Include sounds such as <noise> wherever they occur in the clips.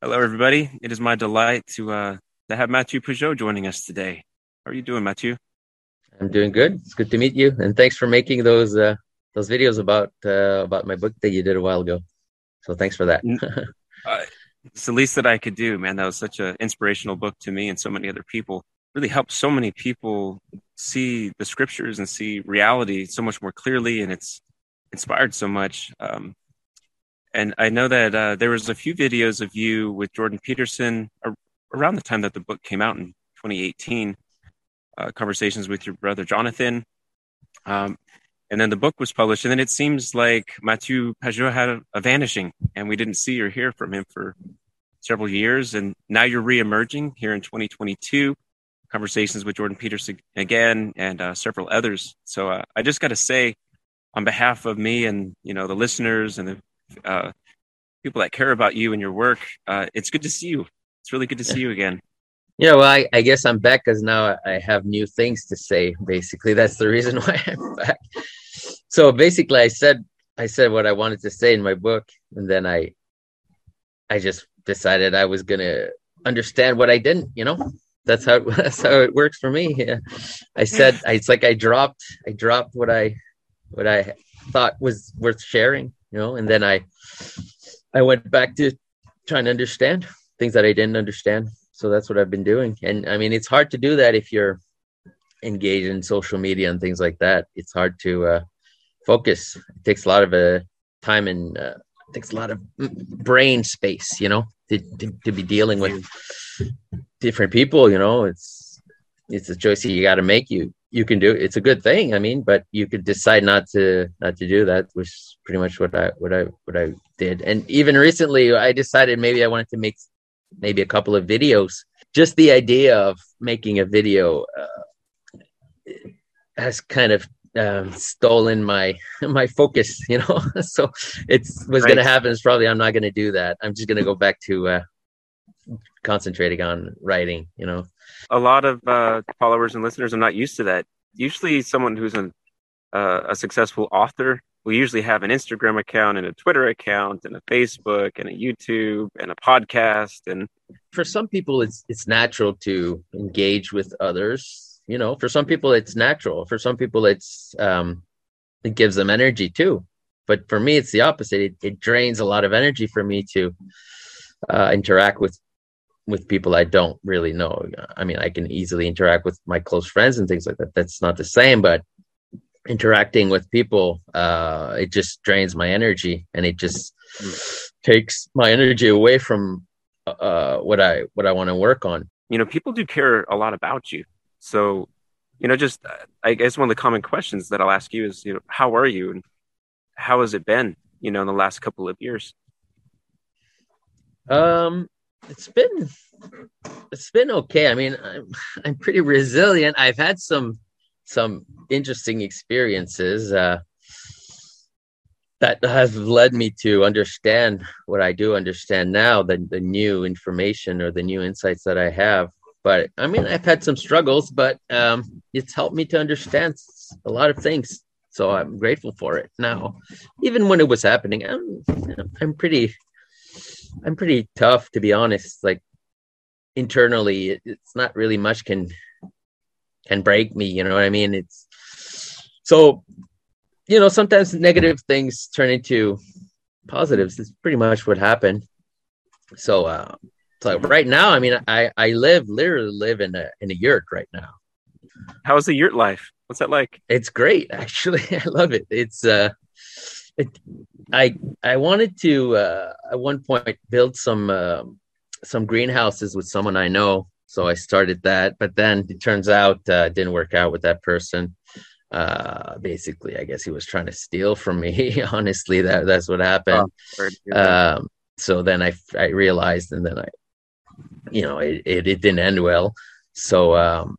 Hello, everybody. It is my delight to uh, to have Matthieu Pageau joining us today. How are you doing, Matthieu? I'm doing good. It's good to meet you, and thanks for making those uh, those videos about uh, about my book that you did a while ago. So thanks for that. <laughs> uh, it's the least that I could do, man. That was such an inspirational book to me and so many other people. Really helped so many people see the scriptures and see reality so much more clearly, and it's inspired so much. Um, and I know that uh, there was a few videos of you with Jordan Peterson around the time that the book came out in 2018. Uh, conversations with your brother Jonathan, um, and then the book was published. And then it seems like Matthieu Pageau had a, a, vanishing, and we didn't see or hear from him for several years. And now you're reemerging here in 2022. Conversations with Jordan Peterson again, and uh, several others. So uh, I just got to say, on behalf of me and you know the listeners and the uh, people that care about you and your work. Uh, it's good to see you. It's really good to see you again. Yeah, well, I, I guess I'm back because now I have new things to say. Basically, that's the reason <laughs> why I'm back. So basically, I said I said what I wanted to say in my book, and then I I just decided I was gonna understand what I didn't. You know, that's how <laughs> that's how it works for me. Yeah. I said it's like I dropped I dropped what I what I thought was worth sharing, you know and then i i went back to trying to understand things that i didn't understand. So that's what i've been doing. And i mean it's hard to do that if you're engaged in social media and things like that. It's hard to uh, focus. It takes a lot of uh, time and uh, takes a lot of brain space you know to, to, to be dealing with different people you know. It's it's a choice that you got to make. You you can do it's a good thing i mean but you could decide not to not to do that which is pretty much what i what i what i did. And even recently i decided maybe i wanted to make maybe a couple of videos. Just the idea of making a video uh, has kind of um, stolen my <laughs> my focus you know? <laughs> So it's what's right. going to happen is probably i'm not going to do that. I'm just going to go back to uh, concentrating on writing you know a lot of uh, followers and listeners are not used to that. Usually, someone who's an, uh, a successful author will usually have an Instagram account and a Twitter account and a Facebook and a YouTube and a podcast. And for some people, it's it's natural to engage with others. You know, for some people, it's natural. For some people, it's um, it gives them energy too. But for me, it's the opposite. It, it drains a lot of energy for me to uh, interact with with people I don't really know. I mean, I can easily interact with my close friends and things like that. That's not the same, but interacting with people, uh, it just drains my energy and it just takes my energy away from uh, what I what I want to work on. You know, people do care a lot about you. So, you know, just I guess one of the common questions that I'll ask you is, you know, how are you and how has it been, you know, in the last couple of years? Um, it's been it's been okay. I mean, I'm I'm pretty resilient. I've had some some interesting experiences uh, that have led me to understand what I do understand now, the the new information or the new insights that I have. But I mean, I've had some struggles, but um, it's helped me to understand a lot of things. So I'm grateful for it now. Even when it was happening, I'm I'm pretty I'm pretty tough to be honest. Like internally, it, it's not really much can can break me. You know what I mean? It's so you know sometimes negative things turn into positives. It's pretty much what happened. So uh, so right now, I mean, I I live literally live in a in a yurt right now. How's the yurt life? What's that like? It's great, <laughs> actually. I love it. It's uh I I wanted to uh, at one point build some uh, some greenhouses with someone I know, so I started that. But then it turns out uh, didn't work out with that person. Uh, basically, I guess he was trying to steal from me. <laughs> Honestly, that that's what happened. Oh, um, so then I I realized, and then I, you know, it it, it didn't end well. So um,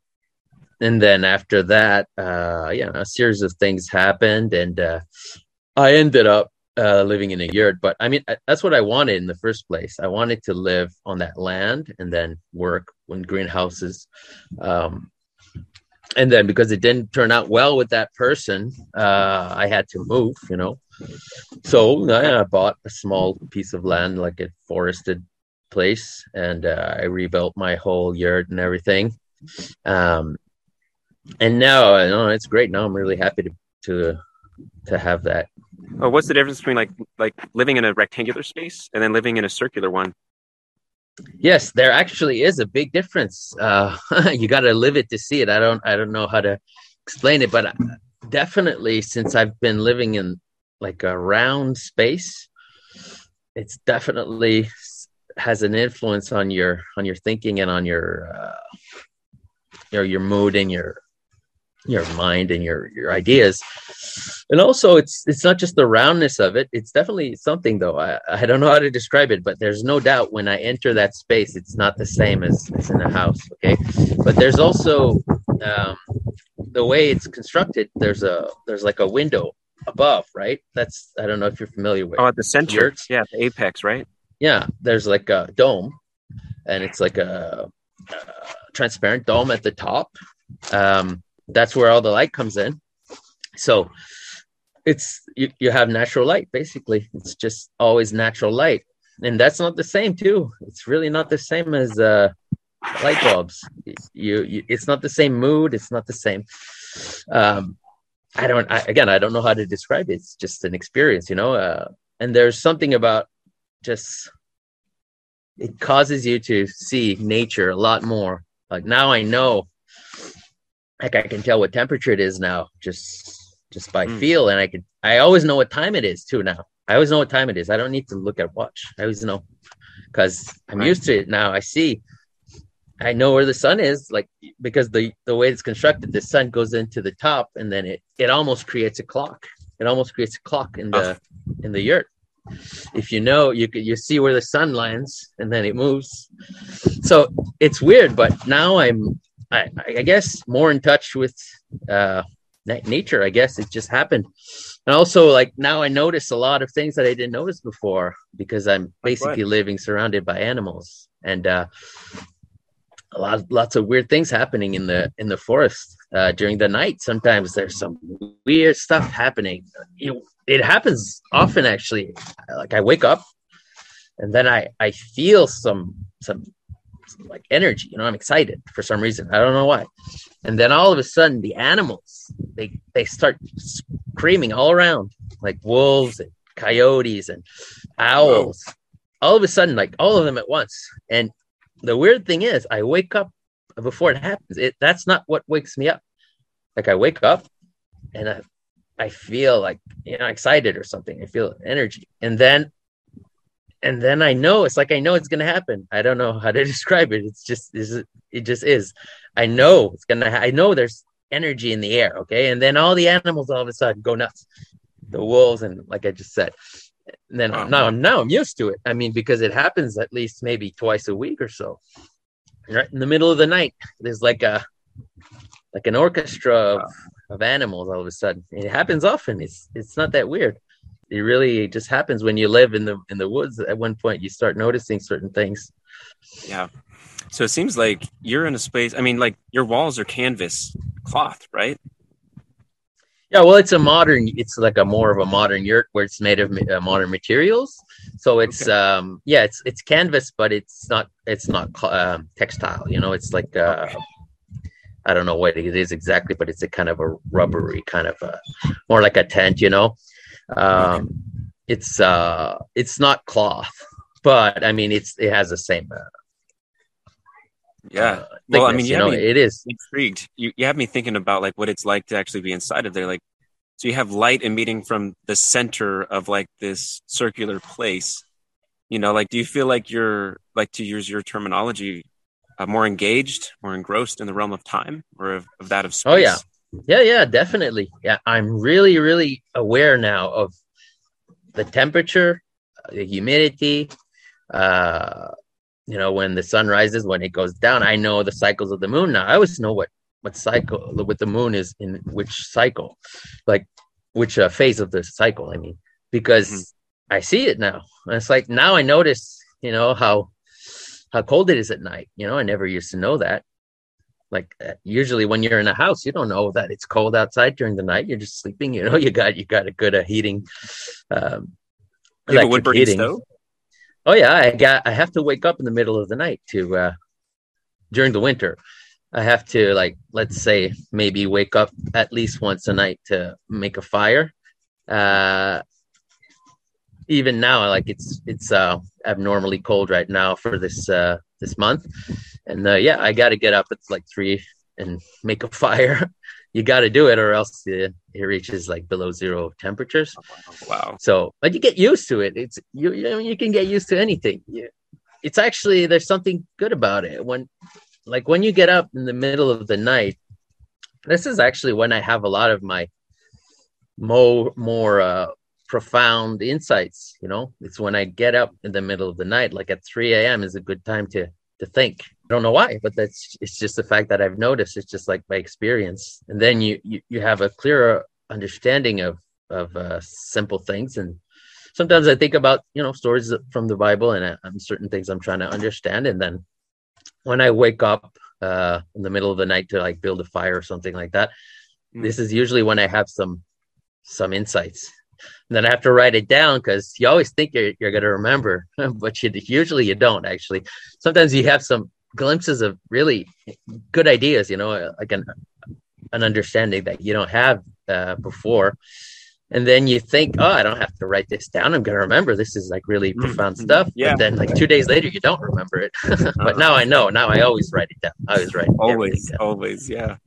and then after that, uh, yeah, a series of things happened, and uh, I ended up uh, living in a yurt, but I mean, that's what I wanted in the first place. I wanted to live on that land and then work in greenhouses. Um, and then because it didn't turn out well with that person, uh, I had to move, you know. So I, I bought a small piece of land, like a forested place, and uh, I rebuilt my whole yurt and everything. Um, and now, you know, it's great. Now I'm really happy to to to have that. Oh, what's the difference between like like living in a rectangular space and then living in a circular one? Yes, there actually is a big difference. Uh, <laughs> you got to live it to see it. I don't I don't know how to explain it, but definitely since I've been living in like a round space, it's definitely has an influence on your on your thinking and on your uh, your your mood and your your mind and your your ideas. And also it's it's not just the roundness of it. It's definitely something though. I i don't know how to describe it but there's no doubt when i enter that space it's not the same as, as in a house okay? But there's also um, the way it's constructed there's a there's like a window above right? That's i don't know if you're familiar with oh at the center. Yeah the apex right? Yeah there's like a dome and it's like a, a transparent dome at the top. Um that's where all the light comes in. So it's you, you have natural light basically. It's just always natural light. And that's not the same too. It's really not the same as uh light bulbs. You, you it's not the same mood, it's not the same um I don't I, again, I don't know how to describe it. It's just an experience, you know. Uh and there's something about just it causes you to see nature a lot more. Like now I know like I can tell what temperature it is now just just by mm. feel and I can I always know what time it is too now. I always know what time it is. I don't need to look at watch. I always know because I'm right. used to it now. I see I know where the sun is like because the the way it's constructed the sun goes into the top and then it it almost creates a clock. It almost creates a clock in the oh. in the yurt. If you know, you could you see where the sun lands and then it moves. So it's weird, but now I'm I, I guess more in touch with uh, nature. I guess it just happened, and also like now I notice a lot of things that I didn't notice before because I'm basically living surrounded by animals, and uh, a lot lots of weird things happening in the in the forest uh, during the night. Sometimes there's some weird stuff happening. You it happens often actually. Like I wake up and then I I feel some some like energy. You know, I'm excited for some reason. I don't know why. And then all of a sudden, the animals they they start screaming all around, like wolves and coyotes and owls. All of a sudden, like all of them at once. And the weird thing is, I wake up before it happens. It that's not what wakes me up. Like I wake up and I I feel like you know excited or something. I feel energy, and then and then I know it's like I know it's gonna happen. I don't know how to <laughs> describe it. It's just is it just is. I know it's gonna. Ha- I know there's energy in the air. Okay, and then all the animals all of a sudden go nuts. The wolves and like I just said. And then oh, now I'm now I'm used to it. I mean, because it happens at least maybe twice a week or so. Right in the middle of the night, there's like a like an orchestra of, of animals all of a sudden. It happens often. It's it's not that weird it really just happens when you live in the in the woods at one point you start noticing certain things yeah so it seems like you're in a space i mean like your walls are canvas cloth right yeah well it's a modern it's like a more of a modern yurt where it's made of uh, modern materials so it's okay. um yeah it's it's canvas but it's not it's not uh, textile you know it's like uh okay. I don't know what it is exactly, but it's a kind of a rubbery kind of a, more like a tent, you know. Um, it's uh, it's not cloth, <laughs> but I mean, it's it has the same. Uh, yeah. Uh, well, I mean, you, you know, it is intrigued. You you have me thinking about like what it's like to actually be inside of there. Like, so you have light emitting from the center of like this circular place. You know, like, do you feel like you're like to use your terminology, uh, more engaged, more engrossed in the realm of time or of, of that of space? Oh yeah, yeah, yeah, definitely. Yeah, I'm really, really aware now of the temperature, the humidity. Uh, you know, when the sun rises, when it goes down. I know the cycles of the moon now. I always know what what cycle what the moon is in which cycle, like which uh, phase of the cycle. I mean, because mm-hmm. I see it now. And it's like now I notice, you know, how how cold it is at night. You know, I never used to know that like uh, usually when you're in a house you don't know that it's cold outside during the night you're just sleeping you know <laughs> you got you got a good uh, heating um you have a wood burning stove Oh yeah, I got. I have to wake up in the middle of the night to uh, during the winter. I have to like let's say maybe wake up at least once a night to make a fire. Uh, even now, like it's it's uh, abnormally cold right now for this uh, this month, and uh, yeah, I got to get up at like three and make a <laughs> fire. you got to do it, or else it, it reaches like below zero temperatures. Wow! So, but you get used to it. It's you. You, you can get used to anything. It's actually there's something good about it when like when you get up in the middle of the night this is actually when i have a lot of my more more uh, profound insights you know it's when i get up in the middle of the night like at 3 a.m is a good time to to think i don't know why but that's it's just the fact that i've noticed it's just like my experience and then you you, you have a clearer understanding of of uh, simple things and sometimes i think about you know stories from the bible and uh, certain things i'm trying to understand and then when I wake up uh, in the middle of the night to like build a fire or something like that, mm. this is usually when I have some some insights. And then I have to write it down because you always think you're you're gonna remember, <laughs> but you usually you don't actually. Sometimes you have some glimpses of really good ideas, you know, like an an understanding that you don't have uh, before and then you think, oh, I don't have to write this down. I'm going to remember this is like really mm-hmm. profound mm-hmm. stuff. Yeah. But then, like two days later, you don't remember it. <laughs> but now I know. Now I always write it down. I always write. Always, always, yeah.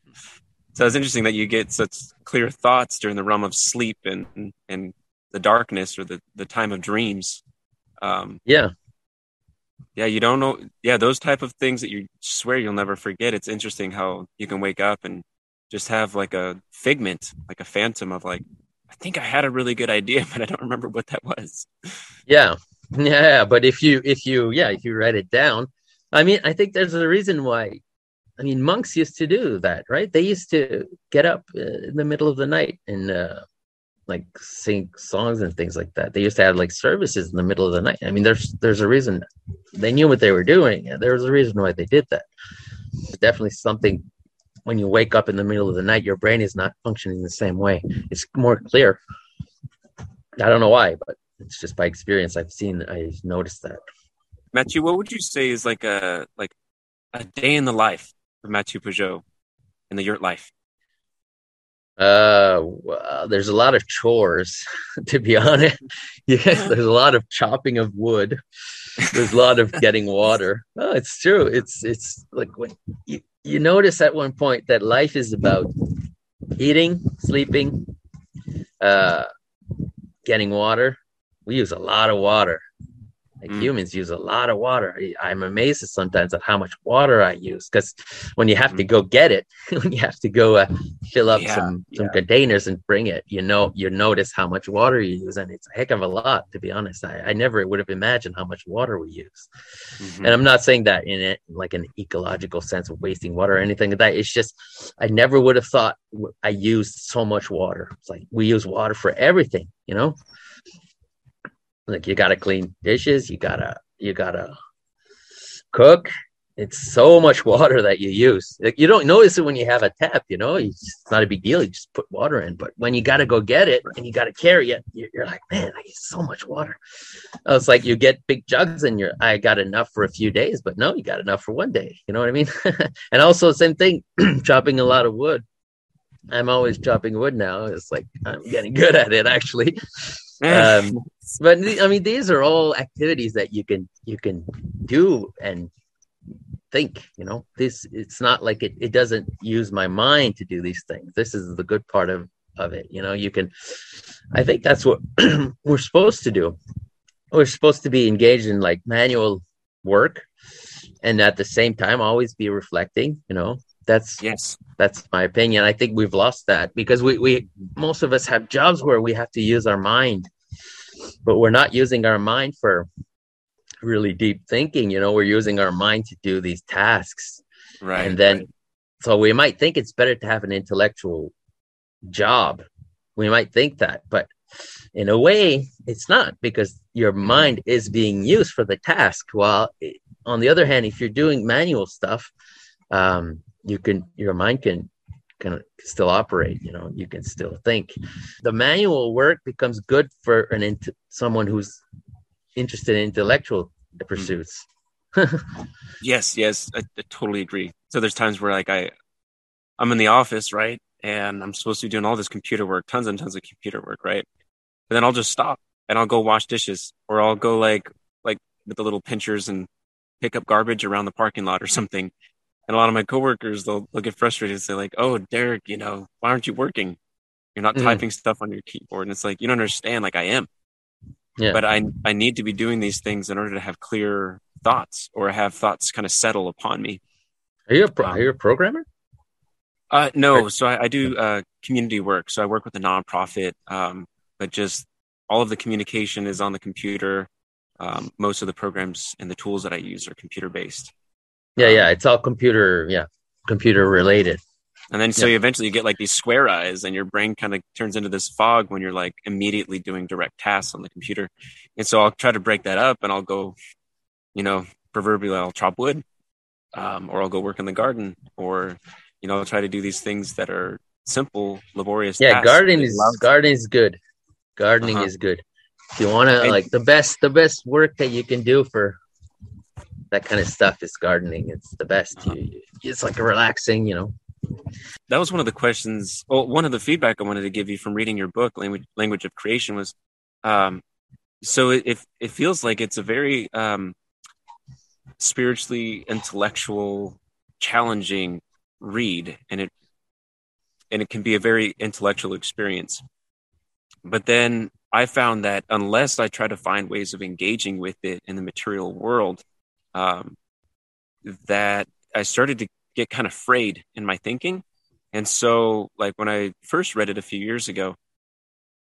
So it's interesting that you get such clear thoughts during the realm of sleep and and the darkness or the the time of dreams. Um, yeah, yeah. You don't know. Yeah, those type of things that you swear you'll never forget. It's interesting how you can wake up and just have like a figment, like a phantom of like I think I had a really good idea, <laughs> but I don't remember what that was. Yeah. <laughs> Yeah. But if you, if you, yeah, if you write it down, I mean, I think there's a reason why. I mean, monks used to do that, right? They used to get up uh, in the middle of the night and uh, like sing songs and things like that. They used to have like services in the middle of the night. I mean, there's there's a reason they knew what they were doing. There was a reason why they did that. It's definitely something when you wake up in the middle of the night, your brain is not functioning the same way. It's more clear. I don't know why, but it's just by experience. I've seen, I've noticed that. Matthieu, what would you say is like a like a day in the life of Matthieu Pageau in the yurt life? Uh, well, there's a lot of chores, <laughs> to be honest. <laughs> yes, <laughs> there's a lot of chopping of wood. There's a lot of getting water. Oh, it's true. It's it's like when you, you notice at one point that life is about eating, sleeping, uh, getting water. We use a lot of water. Like mm. humans use a lot of water. I'm amazed sometimes at how much water I use because when you have to mm. go get it, <laughs> when you have to go uh, fill up yeah, some some yeah. containers and bring it, you know, you notice how much water you use, and it's a heck of a lot. To be honest, I, I never would have imagined how much water we use. Mm-hmm. And I'm not saying that in it like an ecological sense of wasting water or anything like that. It's just I never would have thought I used so much water. It's like we use water for everything, you know like you gotta clean dishes you gotta you gotta cook. It's so much <laughs> water that you use. Like you don't notice it when you have a tap you know? It's not a big deal you just put water in. But when you gotta go get it and you gotta carry it you're like man i use so much water. It's like you get big jugs and you're i got enough for a few days but no you got enough for one day. You know what i mean? <laughs> And also same thing <clears throat> chopping a lot of wood. I'm always chopping wood now. It's like i'm getting good at it actually. <laughs> Um, but I mean, these are all activities that you can you can do and think. You know, this it's not like it. It doesn't use my mind to do these things. This is the good part of of it. You know, you can. I think that's what <clears throat> we're supposed to do. We're supposed to be engaged in like manual work, and at the same time, always be reflecting. You know, that's yes that's my opinion i think we've lost that because we we most of us have jobs where we have to use our mind but we're not using our mind for really deep thinking you know we're using our mind to do these tasks. Right and then right. so we might think it's better to have an intellectual job. We might think that but in a way it's not because your mind is being used for the task. While on the other hand if you're doing manual stuff um, you can your mind can can still operate you know you can still think the manual work becomes good for an int- someone who's interested in intellectual mm. pursuits. <laughs> yes, yes, I, I, totally agree. So there's times where like I, I'm in the office, right, and I'm supposed to be doing all this computer work, tons and tons of computer work, right, but then I'll just stop and I'll go wash dishes, or I'll go like like with the little pinchers and pick up garbage around the parking lot or something. And a lot of my coworkers, they'll, they'll get frustrated and say like, "Oh, Derek, you know, why aren't you working? You're not mm. typing stuff on your keyboard." And it's like, you don't understand. Like I am, yeah. but I I need to be doing these things in order to have clear thoughts or have thoughts kind of settle upon me. Are you a pro- um, are you a programmer? Uh, no, so I, I do uh, community work. So I work with a nonprofit, um, but just all of the communication is on the computer. Um, most of the programs and the tools that I use are computer based. Yeah, yeah, it's all computer, yeah, computer related. And then so yeah. you eventually you get like these square eyes, and your brain kind of turns into this fog when you're like immediately doing direct tasks on the computer. And so I'll try to break that up, and I'll go, you know, proverbially I'll chop wood, um, or I'll go work in the garden, or you know, I'll try to do these things that are simple, laborious. Yeah, gardening is gardening is good. Gardening uh-huh. is good. If you want to like the best, the best work that you can do for that kind of stuff is gardening. It's the best. Uh-huh. You, it's like a relaxing, you know. That was one of the questions. Well, one of the feedback I wanted to give you from reading your book, language language of creation, was um, so it, it, it feels like it's a very um, spiritually intellectual, challenging read, and it and it can be a very intellectual experience. But then I found that unless I try to find ways of engaging with it in the material world, um, that I started to get kind of frayed in my thinking. And so, like when I first read it a few years ago,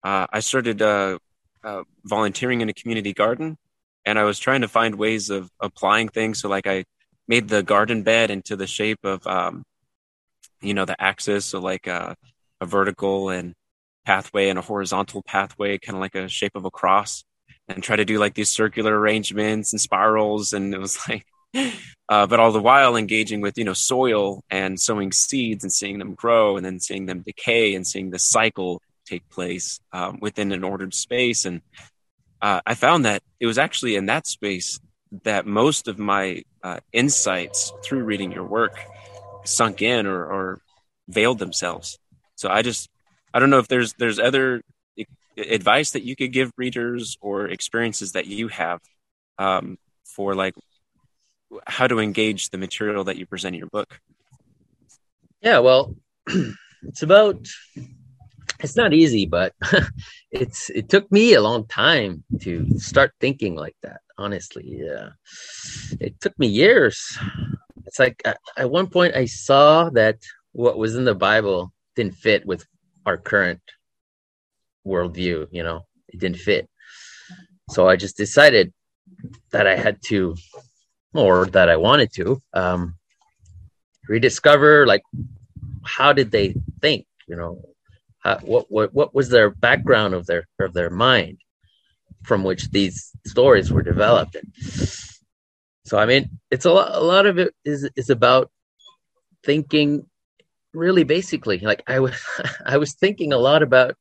uh, I started uh, uh, volunteering in a community garden, and I was trying to find ways of applying things. So, like I made the garden bed into the shape of, um, you know, the axis, so like uh, a vertical and pathway and a horizontal pathway, kind of like a shape of a cross, and try to do like these circular arrangements and spirals. And it was <laughs> like, uh, but all the while engaging with you know soil and sowing seeds and seeing them grow and then seeing them decay and seeing the cycle take place um, within an ordered space. And uh, I found that it was actually in that space that most of my uh, insights through reading your work sunk in or, or veiled themselves. So I just I don't know if there's there's other advice that you could give readers or experiences that you have um, for like how to engage the material that you present in your book. Yeah, well, <clears throat> it's about it's not easy, but <laughs> it's it took me a long time to start thinking like that. Honestly, yeah, it took me years. It's like at, at one point I saw that what was in the Bible didn't fit with our current worldview. You know, it didn't fit. So I just decided that I had to, or that I wanted to, um, rediscover like how did they think? You know, how, what what what was their background of their of their mind from which these stories were developed. And so I mean, it's a lot. A lot of it is is about thinking really basically like i was <laughs> i was thinking a lot about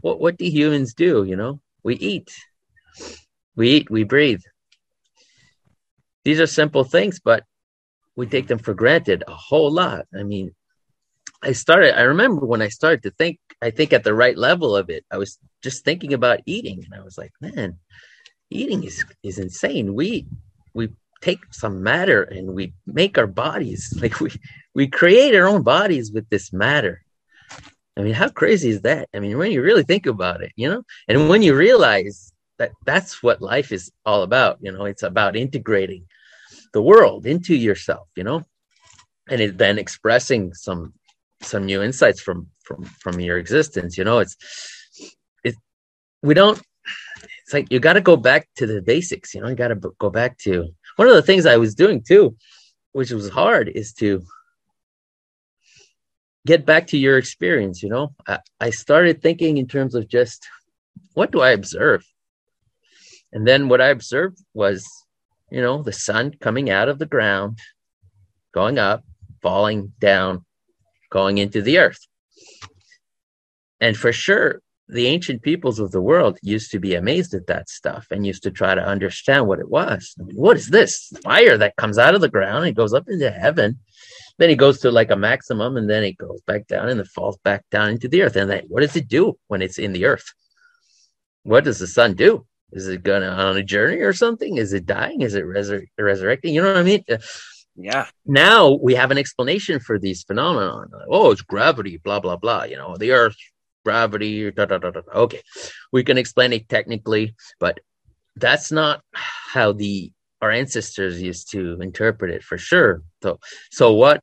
what what do humans do you know? We eat. We eat we breathe. These are simple things but we take them for granted a whole lot. I mean i started i remember when i started to think i think at the right level of it i was just thinking about eating and i was like man eating is is insane. We we take some matter and we make our bodies <laughs> like we we create our own bodies with this matter i mean how crazy is that? I mean when you really think about it you know? And when you realize that that's what life is all about you know it's about integrating the world into yourself you know? And it, then expressing some some new insights from from from your existence you know? It's it we don't it's like you got to go back to the basics you know? You got to go back to one of the things I was doing too, which was hard, is to get back to your experience. You know, I, I started thinking in terms of just what do I observe? And then what I observed was, you know, the sun coming out of the ground, going up, falling down, going into the earth. And for sure, the ancient peoples of the world used to be amazed at that stuff and used to try to understand what it was. I mean, what is this fire that comes out of the ground and goes up into heaven? Then it goes to like a maximum and then it goes back down and it falls back down into the earth. And then what does it do when it's in the earth? What does the sun do? Is it going on a journey or something? Is it dying? Is it resur- resurrecting? You know what I mean? Yeah. Now we have an explanation for these phenomena. Oh, it's gravity, blah, blah, blah. You know, the earth gravity. Da, da, da, da. Okay, we can explain it technically, but that's not how the our ancestors used to interpret it for sure. So, so what?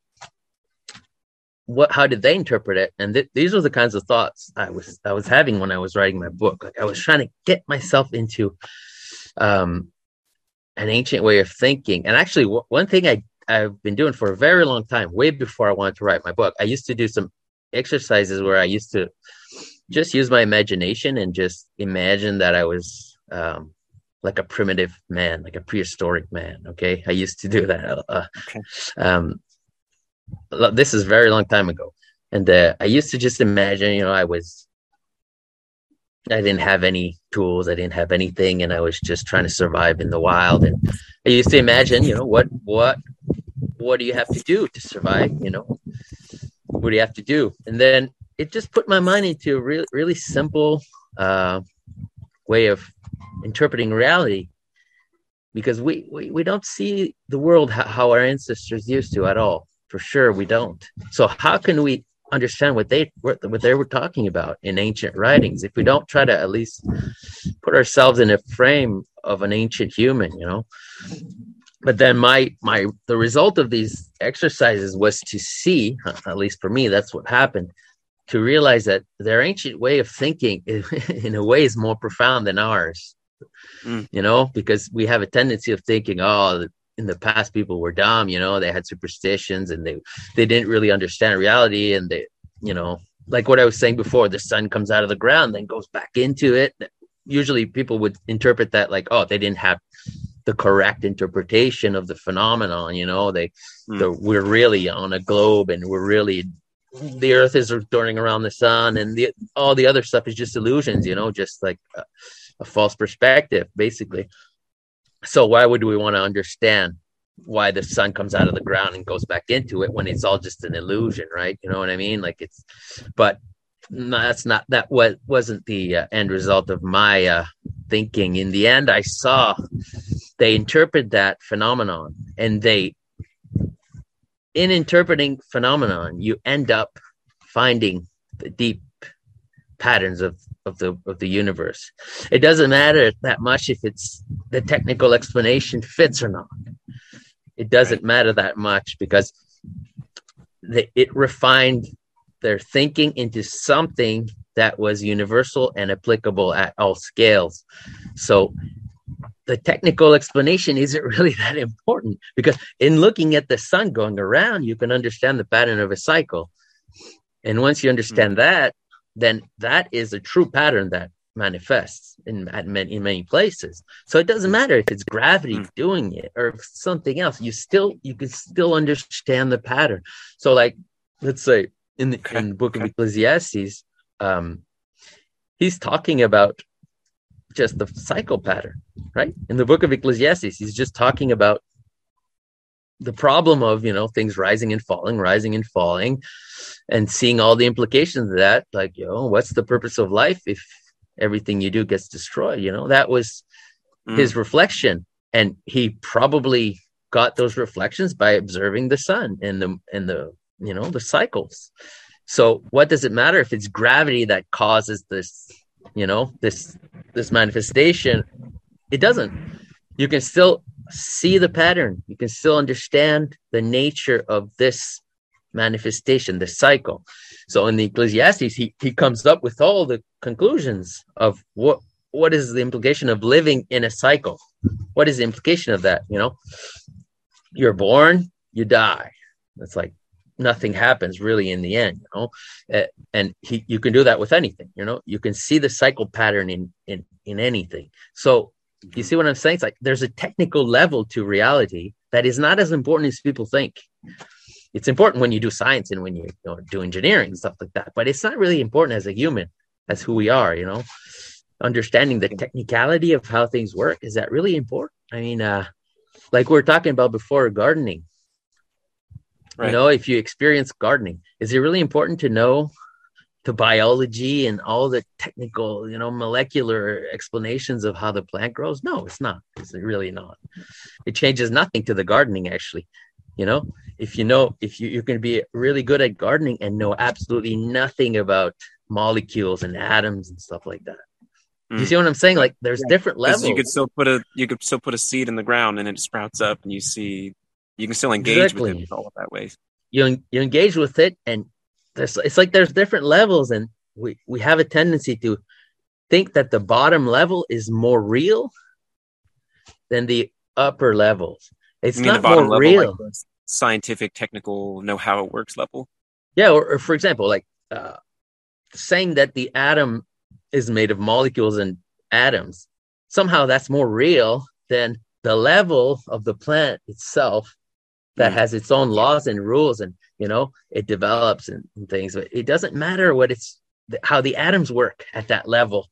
What? How did they interpret it? And th- these were the kinds of thoughts I was I was having when I was writing my book. Like I was trying to get myself into um, an ancient way of thinking. And actually, w- one thing I I've been doing for a very long time, way before I wanted to write my book, I used to do some exercises where I used to just use my imagination and just imagine that I was um, like a primitive man, like a prehistoric man. Okay, I used to do that. Uh, okay. um, this is very long time ago, and uh, I used to just imagine, you know, I was, I didn't have any tools, I didn't have anything, and I was just trying to survive in the wild. And I used to imagine, you know, what, what, what do you have to do to survive? You know, what do you have to do? And then it just put my mind into a really, really simple uh, way of interpreting reality because we, we, we don't see the world how, how our ancestors used to at all. For sure, we don't. So how can we understand what they what, what they were talking about in ancient writings if we don't try to at least put ourselves in a frame of an ancient human you know but then my my the result of these exercises was to see at least for me that's what happened to realize that their ancient way of thinking <laughs> in a way is more profound than ours mm. you know because we have a tendency of thinking oh in the past people were dumb you know they had superstitions and they they didn't really understand reality and they you know like what i was saying before the sun comes out of the ground then goes back into it usually people would interpret that like oh they didn't have the correct interpretation of the phenomenon you know they mm. the, we're really on a globe and we're really the earth is turning around the sun and the all the other stuff is just illusions you know just like a, a false perspective basically so why would we want to understand why the sun comes out of the ground and goes back into it when it's all just an illusion right? You know what i mean? Like it's but no, that's not that what wasn't the uh, end result of my uh, thinking. In the end i saw they interpret that phenomenon and they in interpreting phenomenon, you end up finding the deep patterns of, of the of the universe. It doesn't matter that much if it's the technical explanation fits or not. It doesn't matter that much because the, it refined their thinking into something that was universal and applicable at all scales. So the technical explanation isn't <laughs> really that important because in looking at the sun going around, you can understand the pattern of a cycle. And once you understand mm-hmm. that, then that is a true pattern that manifests in many, in many places. So it doesn't matter if it's gravity mm-hmm. doing it or something else. You still you can still understand the pattern. So like let's say in the, in the book of Ecclesiastes, um, he's talking about just the cycle pattern, right? In the book of Ecclesiastes, he's just talking about the problem of, you know, things rising and falling, rising and falling, and seeing all the implications of that. Like, you know, what's the purpose of life if everything you do gets destroyed? You know, that was mm. his reflection. And he probably got those reflections by observing the sun and the and the you know the cycles. So what does it matter if it's gravity that causes this you know this this manifestation it doesn't you can still see the pattern. You can still understand the nature of this manifestation the cycle. So in the ecclesiastes he, he comes up with all the conclusions of what what is the implication of living in a cycle? What is the implication of that? You know you're born you die. It's like nothing happens really in the end you know? And he, you can do that with anything you know? You can see the cycle pattern in in in anything. So you see what i'm saying it's like there's a technical level to reality that is not as important as people think it's important when you do science and when you, you know, do engineering and stuff like that but it's not really important as a human That's who we are, you know. Understanding the technicality of how things work is that really important? I mean, uh, like we are talking about before, gardening. Right. You know, if you experience gardening, is it really important to know the biology and all the technical, you know, molecular explanations of how the plant grows? No, it's not. It's really not. It changes nothing to the gardening, actually. You know, if you know, if you, you can be really good at gardening and know absolutely nothing about molecules and atoms and stuff like that. Mm. You see what I'm saying? Like there's yeah. different levels. You could still put a you could still put a seed in the ground and it sprouts up and you see you can still engage exactly. with it all that way. You you engage with it and there's it's like there's different levels and we we have a tendency to think that the bottom level is more real than the upper levels. It's not more real. Like scientific, technical, know how it works level. Yeah, or, or for example, like uh, saying that the atom is made of molecules and atoms. Somehow that's more real than the level of the plant itself that mm. has its own laws and rules and you know it develops and, and things but it doesn't matter what it's how the atoms work at that level.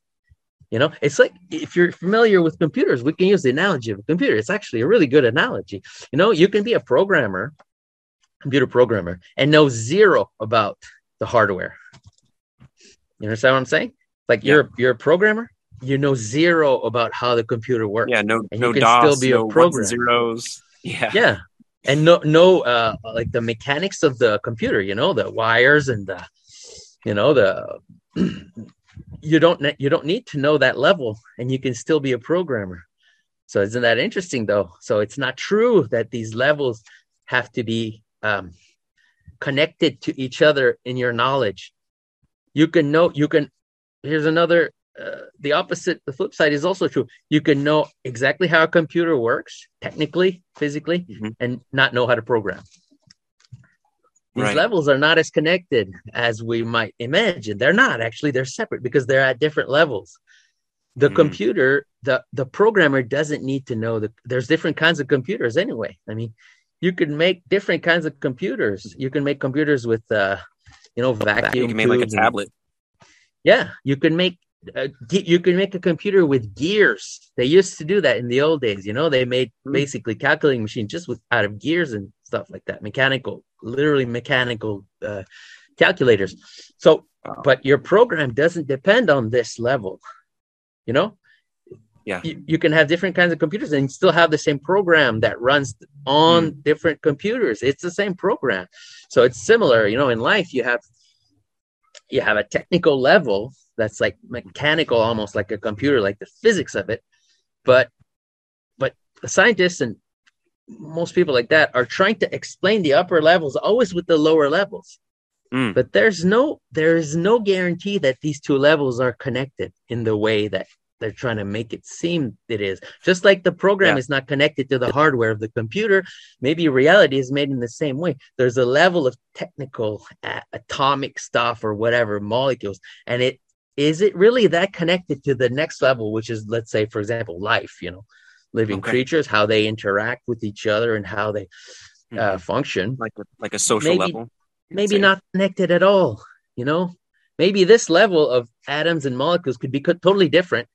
You know it's like if you're familiar with computers we can use the analogy of a computer. It's actually a really good analogy. You know you can be a programmer computer programmer and know zero about the hardware. You understand what i'm saying? Like yeah. you're you're a programmer you know zero about how the computer works. Yeah no and no you can DOS, still be no a programmer. zeros. Yeah. Yeah and no no uh like the mechanics of the computer you know the wires and the you know the <clears throat> you don't you don't need to know that level and you can still be a programmer. So isn't that interesting though? So it's not true that these levels have to be um, connected to each other in your knowledge. You can know you can here's another uh, the opposite the flip side is also true. You can know exactly how a computer works technically physically mm-hmm. and not know how to program. These right. levels are not as connected as we might imagine. They're not actually. They're separate because they're at different levels. The mm. computer the the programmer doesn't need to know that there's different kinds of computers anyway. I mean you can make different kinds of computers. You can make computers with uh you know vacuum you can make like a tablet. Yeah you can make uh, you can make a computer with gears. They used to do that in the old days. You know, they made mm-hmm. basically calculating machines just with out of gears and stuff like that, mechanical, literally mechanical uh, calculators. So, wow. but your program doesn't depend on this level. You know, yeah, you, you, can have different kinds of computers and still have the same program that runs on mm. different computers. It's the same program, so it's similar. You know, in life you have you have a technical level that's like mechanical almost like a computer like the physics of it but but the scientists and most people like that are trying to explain the upper levels always with the lower levels mm. but there's no there's no guarantee that these two levels are connected in the way that they're trying to make it seem it is. Just like the program yeah. is not connected to the hardware of the computer maybe reality is made in the same way. There's a level of technical uh, atomic stuff or whatever molecules and it is it really that connected to the next level which is let's say for example life you know? Living okay. creatures how they interact with each other and how they uh, mm-hmm. function. Like a, like a social maybe, level maybe not connected at all you know? Maybe this level of atoms and molecules could be totally different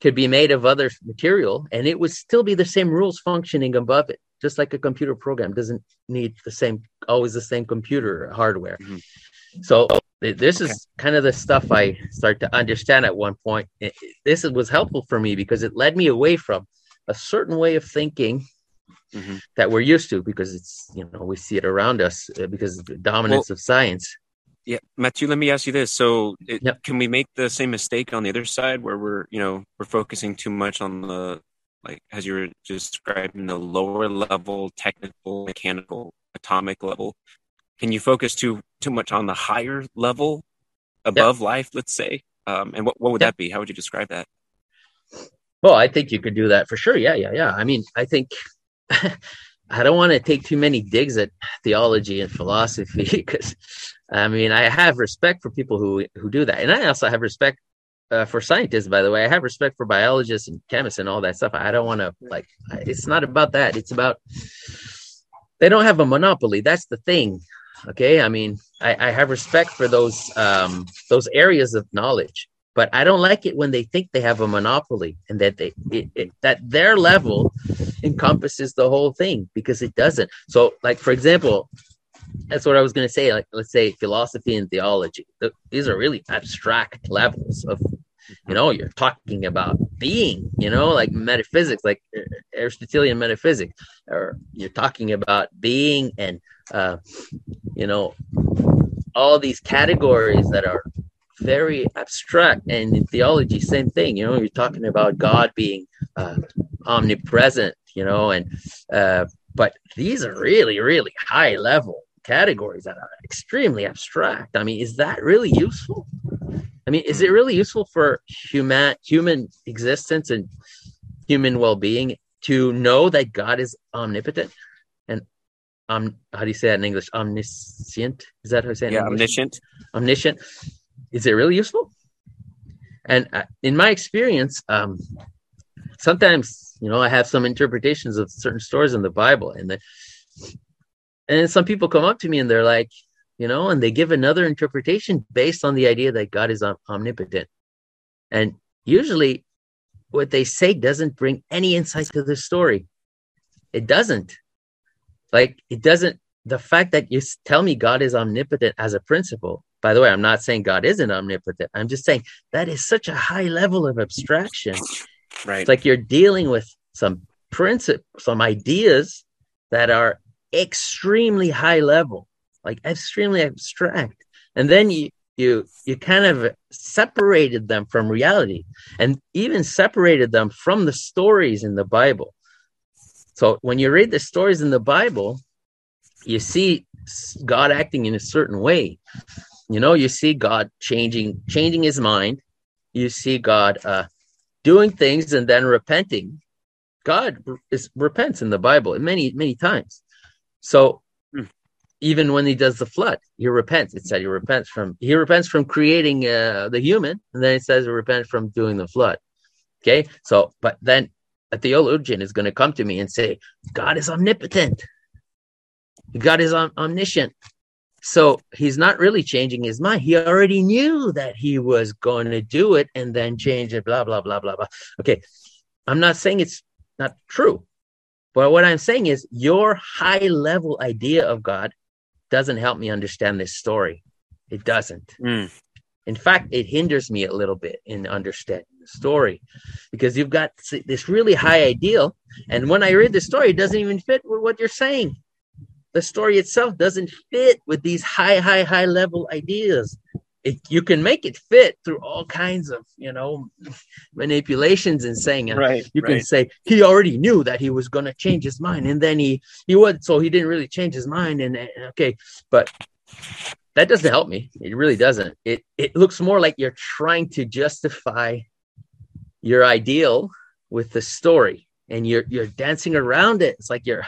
could be made of other material and it would still be the same rules functioning above it just like a computer program doesn't need the same always the same computer hardware mm-hmm. so this is kind of the stuff I start to understand at one point. It, this was helpful for me because it led me away from a certain way of thinking mm-hmm. that we're used to because it's you know we see it around us uh, because of the dominance well, of science. Yeah, Matthieu, let me ask you this: so, it, yep. can we make the same mistake on the other side, where we're you know we're focusing too much on the like as you were describing the lower level, technical, mechanical, atomic level, can you focus too too much on the higher level above life let's say? Um, and what, what would that be? How would you describe that? Well i think you could do that for sure. Yeah yeah yeah. I mean i think <laughs> i don't want to take too many digs at theology and philosophy <laughs> because i mean i have respect for people who who do that. And i also have respect uh, for scientists by the way. I have respect for biologists and chemists and all that stuff. I don't want to like it's not about that. It's about they don't have a monopoly. That's the thing Okay. I mean, I, I have respect for those um, those areas of knowledge, but I don't like it when they think they have a monopoly and that they it, it, that their level encompasses the whole thing because it doesn't. So, like for example, that's what I was going to say. Like, let's say philosophy and theology. These are really abstract levels of, you know, you're talking about being, you know, like metaphysics, like Aristotelian metaphysics, or you're talking about being and, uh, you know, all these categories that are very abstract. And in theology, same thing. You know, you're talking about God being uh, omnipresent, you know, and uh, but these are really, really high level categories that are extremely abstract. I mean, is that really useful? I mean, is it really useful for human human existence and human well-being to know that God is omnipotent and um how do you say that in English? Omniscient? Is that how you say it? Yeah, omniscient. Omniscient. Is it really useful? And uh, in my experience, um, sometimes you know I have some interpretations of certain stories in the Bible, and the and some people come up to me and they're like, you know, and they give another interpretation based on the idea that God is omnipotent. And usually what they say doesn't bring any insight to the story. It doesn't. Like, it doesn't. The fact that you tell me God is omnipotent as a principle, by the way, I'm not saying God isn't omnipotent. I'm just saying that is such a high level of abstraction. Right. It's like you're dealing with some principle, some ideas that are extremely high level, like extremely abstract. And then you you you kind of separated them from reality and even separated them from the stories in the Bible. So when you read the stories in the Bible, you see God acting in a certain way. You know, you see God changing changing his mind. You see God uh, doing things and then repenting. God is repents in the Bible many many times. So hmm. even when he does the flood, he repents. It said he repents from he repents from creating uh, the human, and then it says he repents from doing the flood. Okay, so but then a theologian is going to come to me and say, God is omnipotent. God is om- omniscient. So he's not really changing his mind. He already knew that he was going to do it and then change it, blah, blah, blah, blah, blah. Okay. I'm not saying it's not true. But what I'm saying is, your high level idea of God doesn't help me understand this story. It doesn't. Mm. In fact, it hinders me a little bit in understanding the story because you've got this really high ideal. And when I read the story, it doesn't even fit with what you're saying. The story itself doesn't fit with these high, high, high level ideas it, you can make it fit through all kinds of you know manipulations and saying uh, right you right. can say he already knew that he was going to change his mind and then he he would so he didn't really change his mind and okay but that doesn't help me. It really doesn't. It it looks more like you're trying to justify your ideal with the story and you're you're dancing around it. It's like you're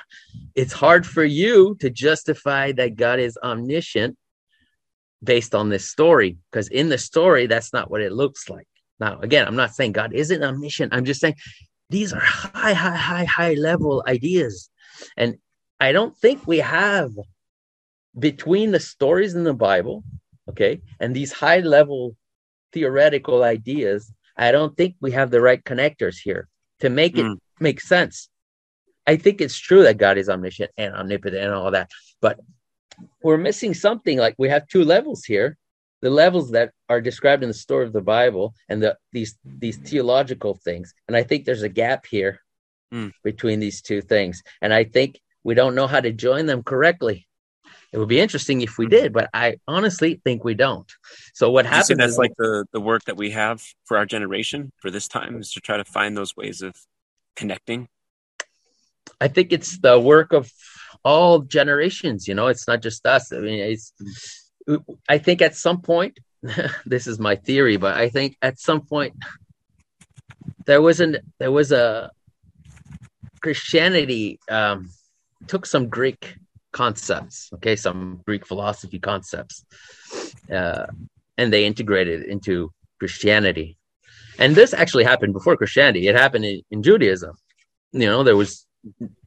it's hard for you to justify that god is omniscient based on this story because in the story that's not what it looks like. Now again i'm not saying god isn't omniscient. I'm just saying these are high high high high level ideas. And i don't think we have between the stories in the bible okay and these high level theoretical ideas i don't think we have the right connectors here to make it mm. make sense. I think it's true that god is omniscient and omnipotent and all that but we're missing something like we have two levels here. The levels that are described in the story of the bible and the these these theological things. And i think there's a gap here mm. between these two things. And i think we don't know how to join them correctly. It would be interesting if we did but i honestly think we don't. So what happens that's is, like the the work that we have for our generation for this time is to try to find those ways of connecting? I think it's the work of all generations you know it's not just us. I mean it's i think at some point <laughs> this is my theory but i think at some point there wasn't there was a christianity um took some greek concepts okay some greek philosophy concepts uh and they integrated into christianity. And this actually happened before christianity. It happened in, in judaism. You know there was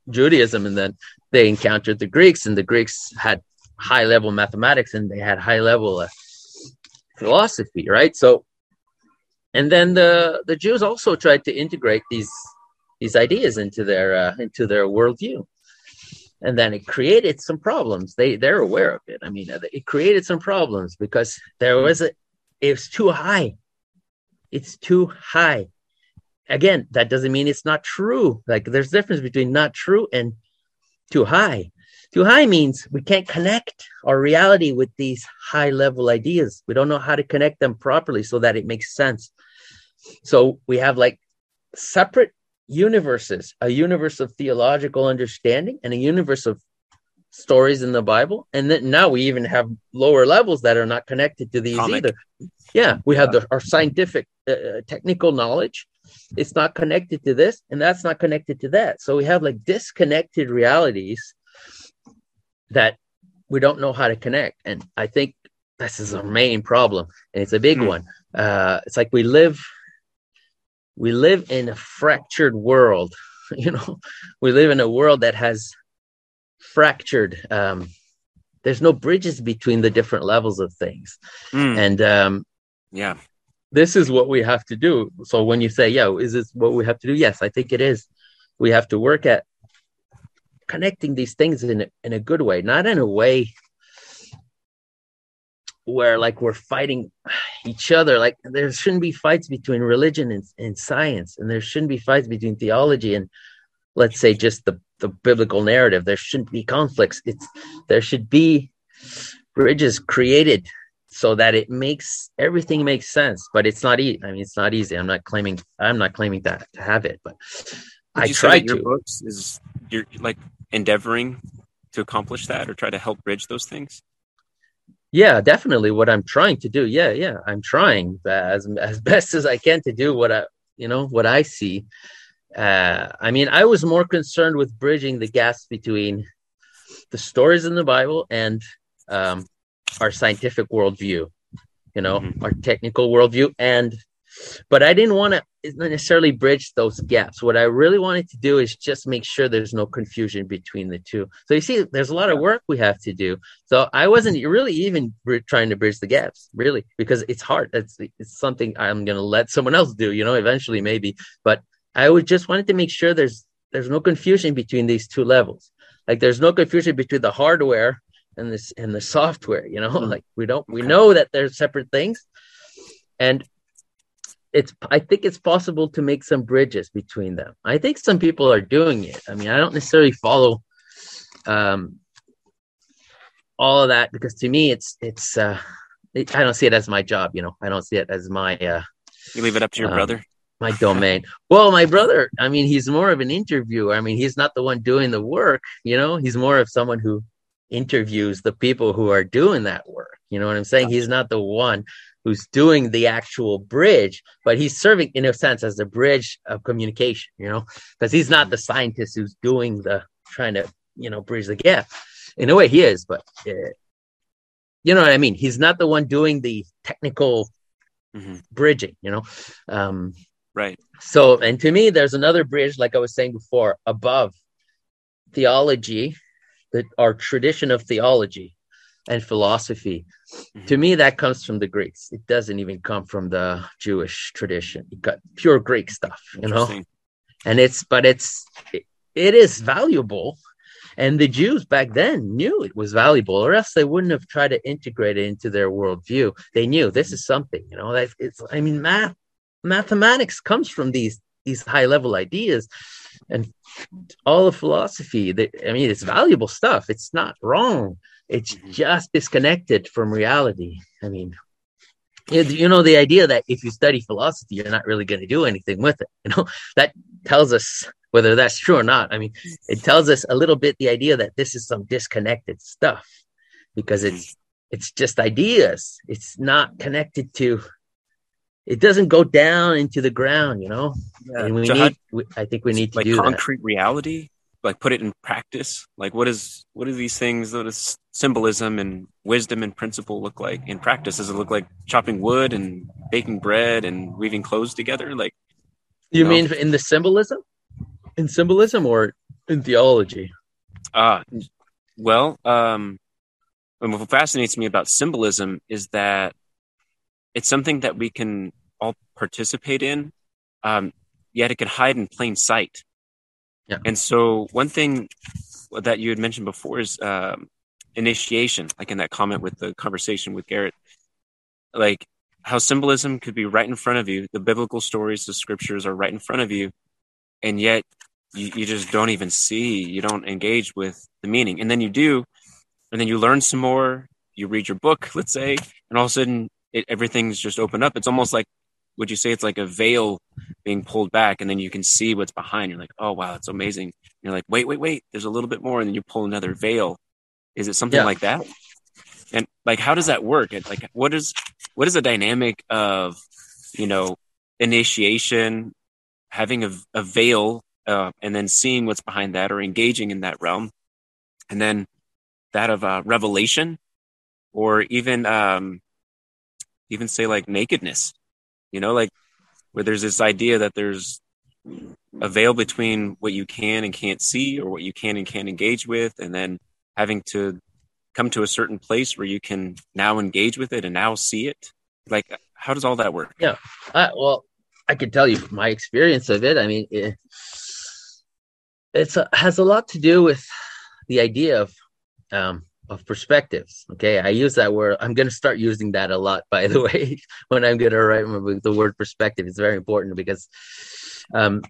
Judaism, and then they encountered the Greeks, and the Greeks had high level mathematics and they had high level uh, philosophy, right? So, and then the the Jews also tried to integrate these these ideas into their uh, into their worldview, and then it created some problems. They they're aware of it. I mean, it created some problems because there was a it was too high. It's too high. Again, that doesn't mean it's not true. Like there's difference between not true and too high. Too high means we can't connect our reality with these high level ideas. We don't know how to connect them properly so that it makes sense. So we have like separate universes a universe of theological understanding and a universe of stories in the Bible. And then now we even have lower levels that are not connected to these Comic. either. Yeah, we have the, our scientific, uh, uh, technical knowledge. It's not connected to this, and that's not connected to that. So we have like disconnected realities that we don't know how to connect. And I think this is our main problem, and it's a big mm. one. Uh, it's like we live we live in a fractured world <laughs> you know we live in a world that has fractured um there's no bridges between the different levels of things mm. and um yeah this is what we have to do. So when you say yeah is this what we have to do? Yes i think it is. We have to work at connecting these things in a, in a good way not in a way where like we're fighting each other. Like there shouldn't be fights between religion and, and science and there shouldn't be fights between theology and let's say just the, the biblical narrative. There shouldn't be conflicts. It's there should be bridges created so that it makes everything makes sense but it's not easy i mean it's not easy. I'm not claiming i'm not claiming that to have it but Would i try to your books is you're like endeavoring to accomplish that or try to help bridge those things? Yeah definitely what i'm trying to do. Yeah yeah i'm trying as as <laughs> best as i can to do what i you know what i see. Uh i mean i was more concerned with bridging the gaps between the stories in the bible and um our scientific worldview you know mm-hmm. our technical worldview and but I didn't want to necessarily bridge those gaps. What I really wanted to do is just make sure there's no confusion between the two. So you see, there's a lot of work we have to do. So I wasn't really even trying to bridge the gaps, really, because it's hard. It's, it's something I'm going to let someone else do, you know, eventually maybe. But I would just wanted to make sure there's there's no confusion between these two levels. Like there's no confusion between the hardware and this and the software. You know, mm-hmm. like we don't we know that they're separate things. And it's I think it's possible to make some bridges between them. I think some people are doing it. I mean, I don't necessarily follow um, all of that because to me, it's it's uh, it, I don't see it as my job. You know, I don't see it as my. Uh, you leave it up to your um, brother. My domain. well, my brother. I mean, he's more of an interviewer. I mean, he's not the one doing the work. You know, he's more of someone who interviews the people who are doing that work. You know what I'm saying? He's not the one who's doing the actual bridge, but he's serving in a sense as the bridge of communication, you know, because he's not the scientist who's doing the trying to, you know, bridge the gap. In a way, he is, but uh, you know what I mean. He's not the one doing the technical mm-hmm. bridging, you know. Um, right. So, and to me, there's another bridge, like I was saying before, above theology, that our tradition of theology and philosophy. Mm-hmm. To me, that comes from the Greeks. It doesn't even come from the Jewish tradition. You got pure Greek stuff, you know. And it's, but it's, it, it is valuable. And the Jews back then knew it was valuable, or else they wouldn't have tried to integrate it into their worldview. They knew this is something, you know. That it's, I mean, math, mathematics comes from these these high level ideas, and all of philosophy. That I mean, it's valuable stuff. It's not wrong it's mm-hmm. just disconnected from reality. I mean, you know, the idea that if you study philosophy, you're not really going to do anything with it. <laughs> You know, that tells us whether that's true or not. I mean, it tells us a little bit the idea that this is some disconnected stuff because it's mm-hmm. it's just ideas. It's not connected to. It doesn't go down into the ground, you know. Yeah. And we need. We, I think we need to like do concrete that. reality like put it in practice like what is what do these things what does symbolism and wisdom and principle look like in practice does it look like chopping wood and baking bread and weaving clothes together like you, you know? mean in the symbolism in symbolism or in theology uh well um what fascinates me about symbolism is that it's something that we can all participate in, um, yet it can hide in plain sight. Yeah. And so, one thing that you had mentioned before is um, initiation, like in that comment with the conversation with Garrett, like how symbolism could be right in front of you. The biblical stories, the scriptures are right in front of you, and yet you, you just don't even see, you don't engage with the meaning. And then you do, and then you learn some more, you read your book, let's say, and all of a sudden it, everything's just opened up. It's almost like, would you say it's like a veil being pulled back, and then you can see what's behind? You're like, oh wow, it's amazing. And you're like, wait, wait, wait, there's a little bit more, and then you pull another veil. Is it something yeah. like that? And like, how does that work? And like, what is what is the dynamic of you know initiation, having a, a veil, uh, and then seeing what's behind that, or engaging in that realm, and then that of uh, revelation, or even um, even say like nakedness, you know, like where there's this idea that there's a veil between what you can and can't see or what you can and can't engage with, and then having to come to a certain place where you can now engage with it and now see it. Like, how does all that work? Yeah. Uh, well, I can tell you my experience of it. I mean, it, it's a, has a lot to do with the idea of um, of perspectives. Okay, I use that word. I'm going to start using that a lot, <laughs> by the way, when I'm going to write the word perspective. It's very important because um,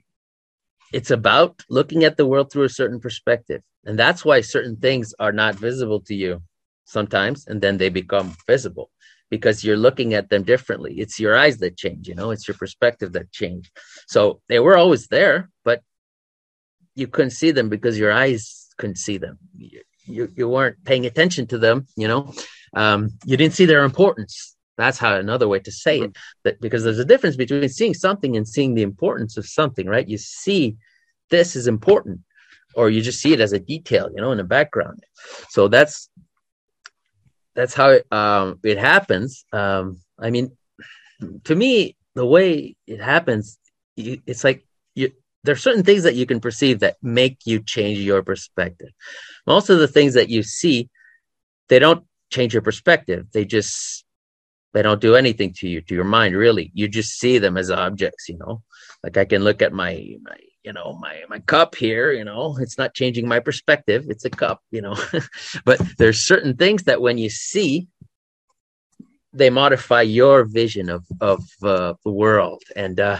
it's about looking at the world through a certain perspective, and that's why certain things are not visible to you sometimes, and then they become visible because you're looking at them differently. It's your eyes that change. You know, it's your perspective that change. So they were always there, but you couldn't see them because your eyes couldn't see them you, you weren't paying attention to them you know? Um, you didn't see their importance. That's how another way to say it. That because there's a difference between seeing something and seeing the importance of something right? You see this is important or you just see it as a detail you know in the background. So that's that's how it, um, it happens. Um, i mean to me the way it happens it's like you there's certain things that you can perceive that make you change your perspective. Most of the things that you see, they don't change your perspective. They just they don't do anything to you, to your mind, really. You just see them as objects, you know. Like I can look at my my you know my my cup here you know it's not changing my perspective it's a cup you know <laughs> but there's certain things that when you see they modify your vision of of uh, the world and uh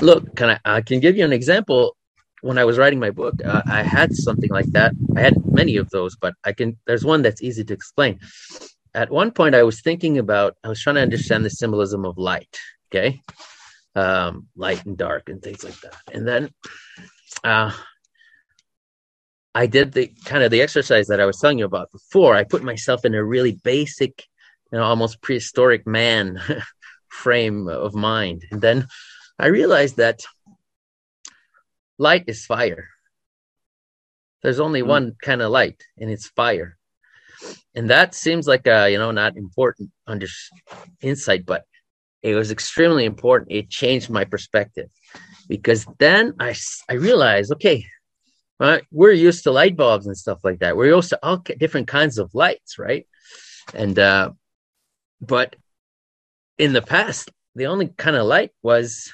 look, can I, I can give you an example. When I was writing my book, uh, I had something like that. I had many of those, but I can. There's one that's easy to explain. At one point, I was thinking about. I was trying to understand the symbolism of light. Okay, um, light and dark and things like that. And then, uh, I did the kind of the exercise that I was telling you about before. I put myself in a really basic, you know, almost prehistoric man <laughs> frame of mind, and then I realized that light is fire. There's only mm. one kind of light, and it's fire. And that seems like a you know not important under insight, but it was extremely important. It changed my perspective because then I I realized okay, right, we're used to light bulbs and stuff like that. We're used to all different kinds of lights, right? And uh, but in the past, the only kind of light was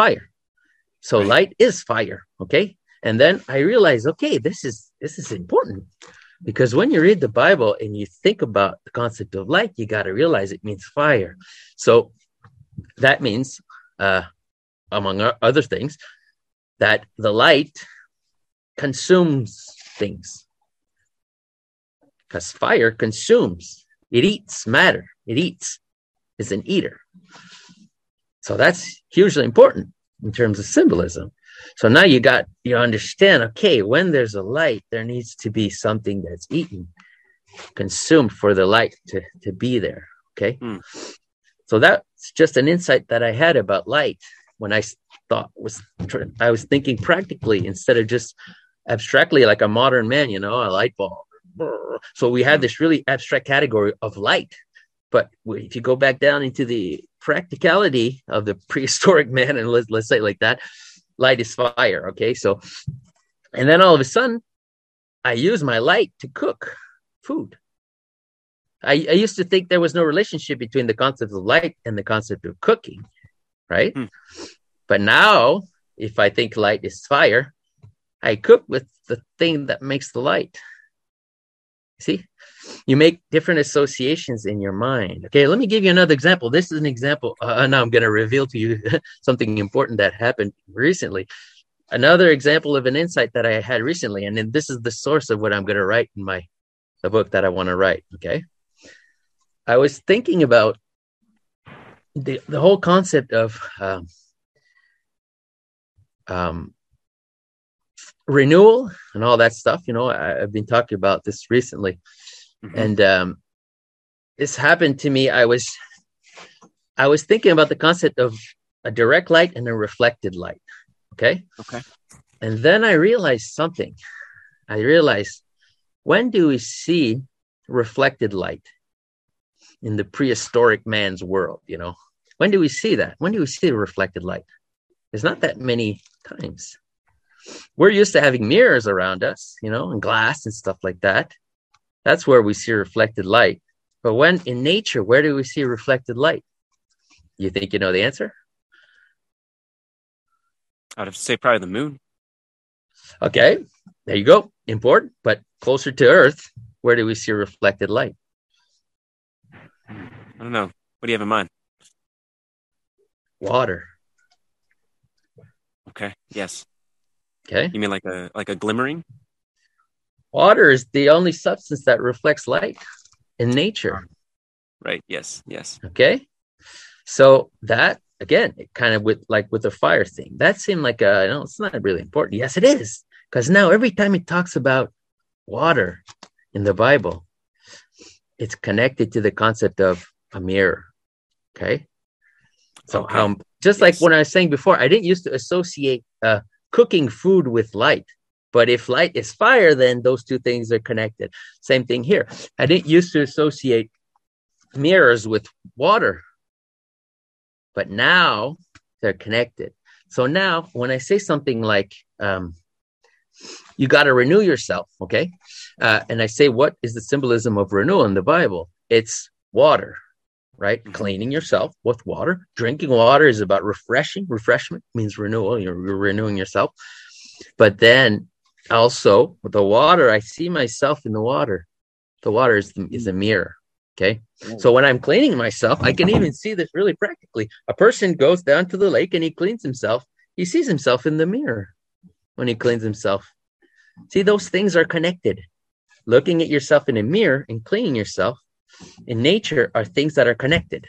fire. So right. light is fire. Okay. And then I realized, okay, this is this is important because when you read the Bible and you think about the concept of light, you got to realize it means fire. So that means, uh, among other things, that the light consumes things because fire consumes, it eats matter, it eats, is an eater. So that's hugely important in terms of symbolism. So now you got you understand, okay, when there's a light, there needs to be something that's eaten, consumed for the light to, to be there. Okay. Mm. So that's just an insight that I had about light when I thought was I was thinking practically instead of just abstractly like a modern man, you know, a light bulb. So we had hmm. this really abstract category of light. But if you go back down into the practicality of the <laughs> prehistoric man, and let's, let's say like that, light is fire. Okay. So, and then all of a sudden, I use my light to cook food. I, I used to think there was no relationship between the concept of light and the concept of cooking, right? Hmm. But now, if I think light is fire, I cook with the thing that makes the light. See, you make different associations in your mind. Okay, let me give you another example. This is an example. Uh, now I'm going to reveal to you <laughs> something important that happened recently. Another example of an insight that I had recently, and then this is the source of what I'm going to write in my the book that I want to write. Okay, I was thinking about the the whole concept of um, um, renewal and all that stuff. You know, I, have been talking about this recently, mm-hmm. and um, this happened to me. I was I was thinking about the concept of a direct light and a reflected light. Okay. Okay. And then I realized something. I realized when do we see reflected light in the prehistoric man's world? You know, when do we see that? When do we see the reflected light? There's not that many times. We're used to having mirrors around us, you know, and glass and stuff like that. That's where we see reflected light. But when in nature, where do we see reflected light? You think you know the answer? I'd have to say probably the moon. Okay, there you go. Important, but closer to Earth, where do we see reflected light? Hmm, I don't know. What do you have in mind? Water. Okay. Yes. Okay. You mean like a like a glimmering? Water is the only substance that reflects light in nature. Right. Yes. Yes. Okay. So that again, it kind of with like with the fire thing, that seemed like a no, it's not really important. Yes, it is. Because now every time it talks about water in the Bible, it's connected to the concept of a mirror. Okay. So okay. um just yes. like when I was saying before, I didn't used to associate uh cooking food with light. But if light is fire, then those two things are connected. Same thing here. I didn't used to associate mirrors with water, but now they're connected. So now when I say something like, um, you got to renew yourself, okay? Uh, and I say, what is the symbolism of renewal in the Bible? It's water right? Mm-hmm. Cleaning yourself with water. Drinking water is about refreshing. Refreshment means renewal. You're, you're renewing yourself. But then also with the water, I see myself in the water. The water is, the, is a mirror. Okay. Mm. So when I'm cleaning myself, I can even see this really practically. A person goes down to the lake and he cleans himself. He sees himself in the mirror when he cleans himself. See, those things are connected. Looking at yourself in a mirror and cleaning yourself in nature are things that are connected.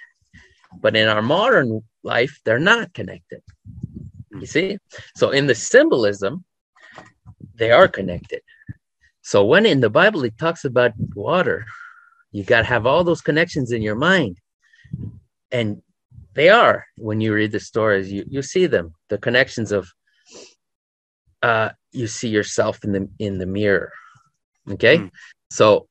But in our modern life, they're not connected. You see? So in the symbolism, they are connected. So when in the Bible it talks about water, you got to have all those connections in your mind. And they are when you read the stories, you, you see them, the connections of uh you see yourself in the in the mirror. Okay? Mm. So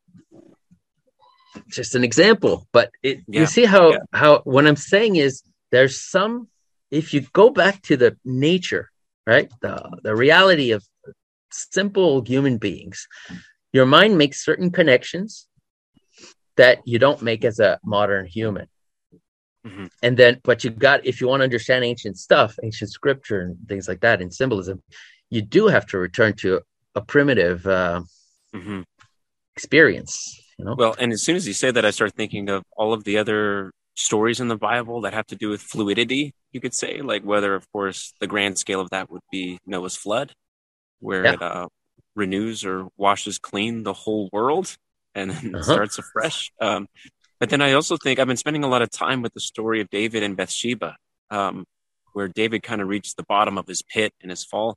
just an example, but it, yeah. you see how yeah. how what I'm saying is there's some if you go back to the nature, right? The the reality of simple human beings, your mind makes certain connections that you don't make as a modern human. Mm-hmm. And then, but you got, if you want to understand ancient stuff, ancient scripture and things like that, and symbolism, you do have to return to a primitive uh, mm-hmm. experience you know? Well, and as soon as you say that, I start thinking of all of the other stories in the Bible that have to do with fluidity, you could say, like whether, of course, the grand scale of that would be Noah's flood, where yeah. it uh, renews or washes clean the whole world and then uh-huh. starts afresh. Um, but then I also think I've been spending a lot of time with the story of David and Bathsheba, um, where David kind of reached the bottom of his pit in his fall,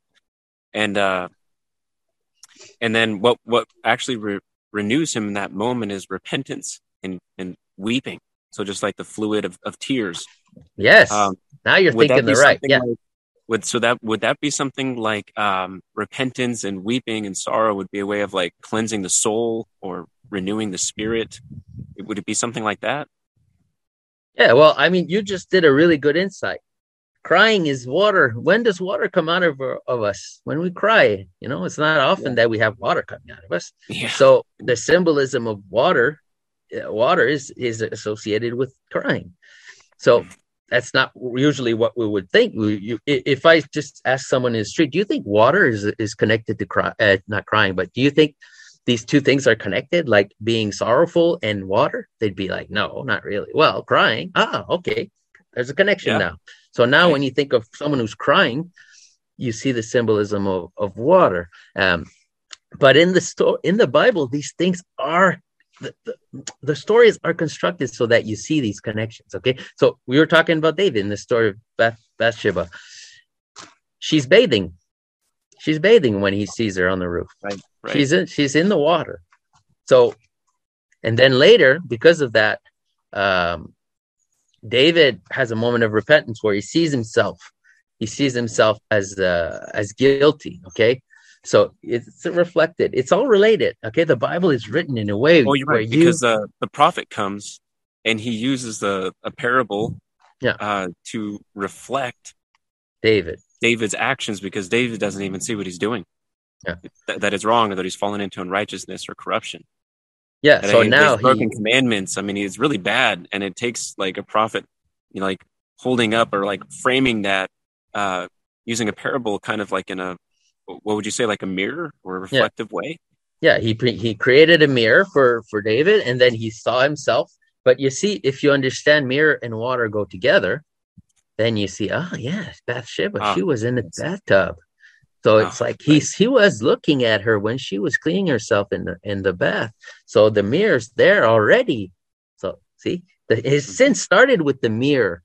and uh, and then what what actually re- renews him in that moment is repentance and, and weeping. So just like the fluid of, of tears. Yes. Um, now you're thinking the right. Yeah. Like, would so that would that be something like um, repentance and weeping and sorrow would be a way of like cleansing the soul or renewing the spirit? Would it be something like that? Yeah. Well, I mean, you just did a really good insight. Crying is water. When does water come out of, of us? When we cry. You know, it's not often yeah. that we have water coming out of us. Yeah. So the symbolism of water, uh, water is is associated with crying. So that's not usually what we would think. We, you, if I just ask someone in the street, do you think water is is connected to cry? Uh, not crying, but do you think these two things are connected, like being sorrowful and water? They'd be like, no, not really. Well, crying. Ah, okay. There's a connection yeah. now. So now when you think of someone who's crying, you see the symbolism of, of water. Um, but in the story, in the Bible, these things are the, the, the, stories are constructed so that you see these connections. Okay, so we were talking about David in the story of Bath, Bathsheba. She's bathing. She's bathing when he sees her on the roof. Right, right. She's in. She's in the water. So, and then later, because of that, um, David has a moment of repentance where he sees himself. He sees himself as uh, as guilty. Okay, so it's reflected. It's all related. Okay, the Bible is written in a way. Oh, you're right. You... Because uh, the prophet comes and he uses a, a parable yeah. uh, to reflect David. David's actions because David doesn't even see what he's doing. Yeah. Th- that is wrong or that he's fallen into unrighteousness or corruption. Yeah. And so I now he... broken commandments. I mean, he's really bad, and it takes like a prophet, you know, like holding up or like framing that uh, using a parable, kind of like in a what would you say, like a mirror or a reflective yeah. way? Yeah, he he created a mirror for for David, and then he saw himself. But you see, if you understand mirror and water go together, then you see, oh yeah, Bathsheba, oh. she was in the bathtub. So it's oh, like he's he was looking at her when she was cleaning herself in the in the bath. So the mirror's there already. So see, the, his mm-hmm. sin started with the mirror.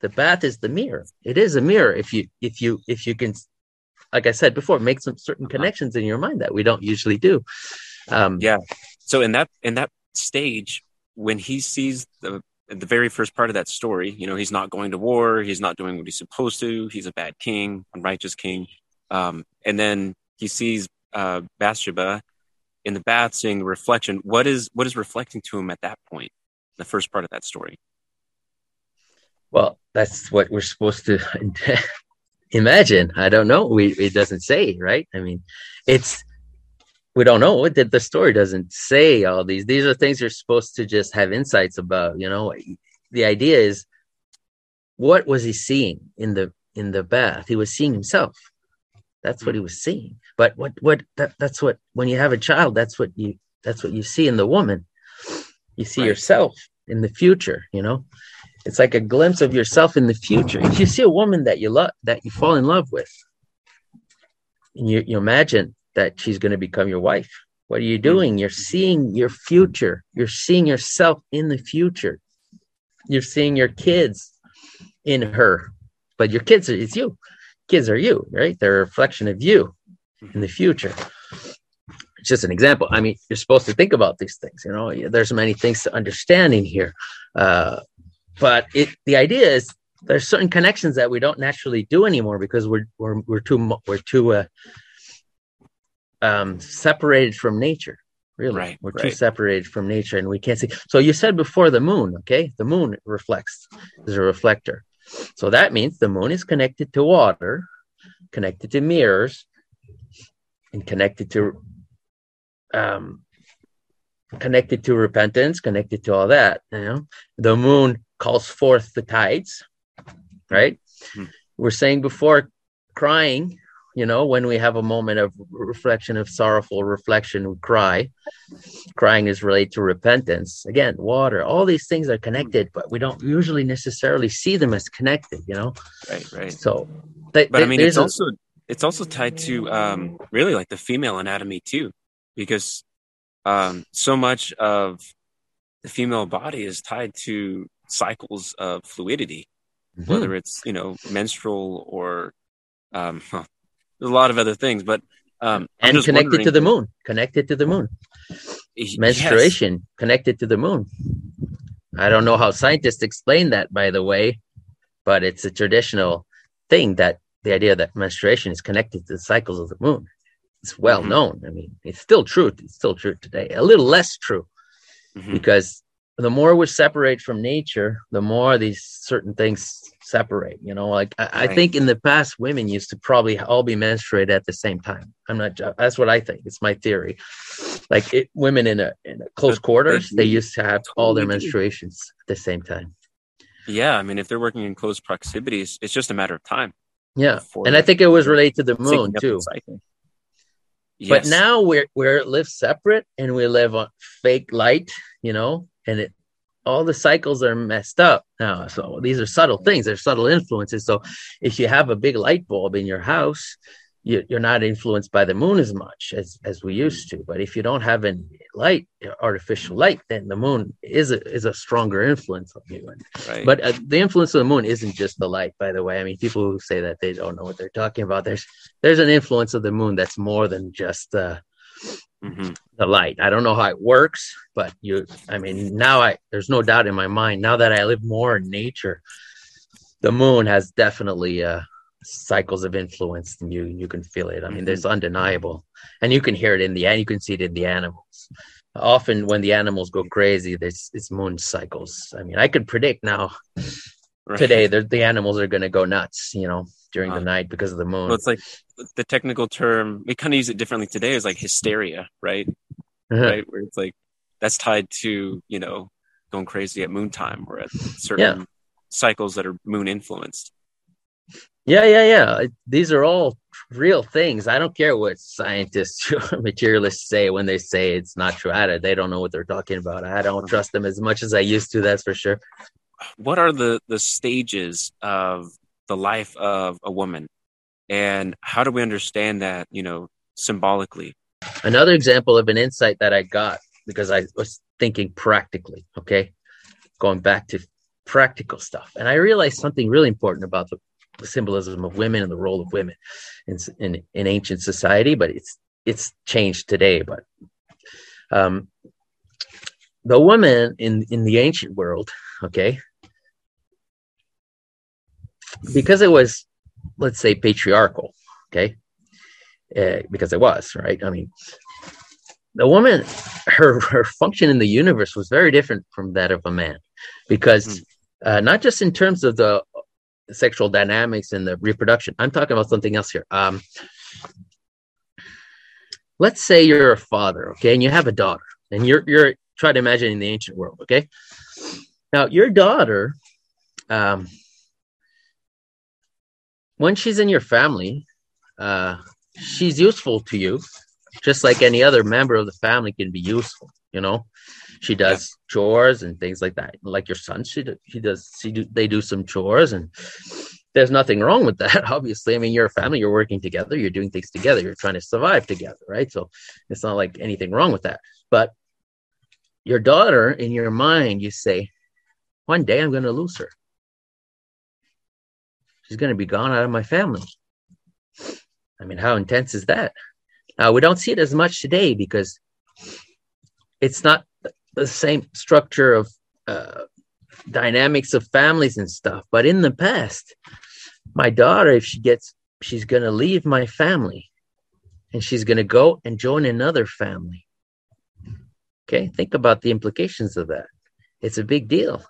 The bath is the mirror. It is a mirror. If you if you if you can like I said before, make some certain uh-huh. connections in your mind that we don't usually do. Um, yeah. So in that in that stage, when he sees the the very first part of that story, you know, he's not going to war, he's not doing what he's supposed to, he's a bad king, unrighteous king, um, and then he sees uh, Bathsheba in the bath, seeing the reflection. What is what is reflecting to him at that point? The first part of that story. Well, that's what we're supposed to <laughs> imagine. I don't know. We it doesn't say right? I mean it's we don't know what the story doesn't say all these. These are things you're supposed to just have insights about you know? The idea is what was he seeing in the in the bath? He was seeing himself that's what he mm-hmm. was seeing but what what that, that's what when you have a child that's what you that's what you see in the woman you see right. yourself in the future you know it's like a glimpse of yourself in the future. If you see a woman that you love, that you fall in love with, and you, you imagine that she's going to become your wife, what are you mm-hmm. doing? You're seeing your future. You're seeing yourself in the future. You're seeing your kids in her, but your kids it's you. Kids are you, right? They're a reflection of you in the future. It's just an example. I mean, you're supposed to think about these things. You know, there's many things to understand in here. Uh, but it the idea is there's certain connections that we don't naturally do anymore because we're we're we're too we're too uh, um, separated from nature. Really, right, we're right. too separated from nature, and we can't see. So you said before the moon, okay? The moon reflects is a reflector. So that means the moon is connected to water, connected to mirrors, and connected to um, connected to repentance, connected to all that. You know, the moon calls forth the tides, right? Mm-hmm. We're saying before crying, you know, when we have a moment of reflection, of sorrowful reflection, we cry. Crying is related to repentance. Again, water, all these things are connected, but we don't usually necessarily see them as connected, you know? Right, right. So, th- but I mean, it's a- also it's also tied to um, really like the female anatomy too, because um, so much of the female body is tied to cycles of fluidity, mm-hmm. whether it's you know menstrual or um, well, there's a lot of other things, but um, and connected to the moon, connected to the moon, menstruation yes. connected to the moon. I don't know how scientists explain that, by the way, but it's a traditional thing that the idea that menstruation is connected to the cycles of the moon. It's well mm-hmm. known. I mean, it's still true. It's still true today. A little less true mm-hmm. because the more we separate from nature, the more these certain things separate. You know, like I, right. I, think in the past, women used to probably all be menstruated at the same time. I'm not. That's what I think. It's my theory. Like it, women in a in a close quarters, they used to have all their menstruations at the same time. Yeah, I mean, if they're working in close proximities, it's just a matter of time. Yeah, and I think it was related to the moon too. Yes. But now we're we're live separate and we live on fake light, you know, and it all the cycles are messed up now. So these are subtle things, they're subtle influences. So if you have a big light bulb in your house, you, are not influenced by the moon as much as as we used to. But if you don't have any light, artificial light, then the moon is a is a stronger influence on you. Right. But uh, the influence of the moon isn't just the light, by the way. I mean, people who say that they don't know what they're talking about. There's there's an influence of the moon that's more than just uh, mm-hmm. the light. I don't know how it works, but you. I mean, now I there's no doubt in my mind now that I live more in nature. The moon has definitely uh, cycles of influence and you you can feel it i mean there's mm-hmm. undeniable and you can hear it in the and you can see it in the animals often when the animals go crazy there's it's moon cycles i mean i could predict now right. today the, the animals are going to go nuts you know during the night because of the moon well, it's like the technical term we kind of use it differently today is like hysteria right uh-huh. right where it's like that's tied to you know going crazy at moon time or at certain yeah. cycles that are moon influenced yeah, yeah, yeah. These are all real things. I don't care what scientists <laughs> or materialists say when they say it's not true. I, they don't know what they're talking about. I don't trust them as much as I used to. That's for sure. What are the the stages of the life of a woman, and how do we understand that? You know, symbolically. Another example of an insight that I got because I was thinking practically. Okay, going back to practical stuff, and I realized something really important about the the symbolism of women and the role of women in, in, in ancient society, but it's it's changed today. But um, the woman in in the ancient world, okay, because it was, let's say, patriarchal, okay, uh, because it was right. I mean, the woman, her her function in the universe was very different from that of a man, because. Mm. Uh, not just in terms of the sexual dynamics and the reproduction. I'm talking about something else here. Um, let's say you're a father, okay, and you have a daughter, and you're you're trying to imagine in the ancient world, okay. Now your daughter, um, when she's in your family, uh, she's useful to you, just like any other member of the family can be useful. You know, she does yeah. chores and things like that. Like your son, she do, she does. She do, they do some chores, and there's nothing wrong with that. <laughs> Obviously, I mean, you're a family. You're working together. You're doing things together. You're trying to survive together, right? So it's not like anything wrong with that. But your daughter, in your mind, you say, one day I'm going to lose her. She's going to be gone out of my family. I mean, how intense is that? Now, we don't see it as much today because it's not the same structure of uh, dynamics of families and stuff. But in the past, my daughter, if she gets, she's going to leave my family and she's going to go and join another family. Okay, think about the implications of that. It's a big deal.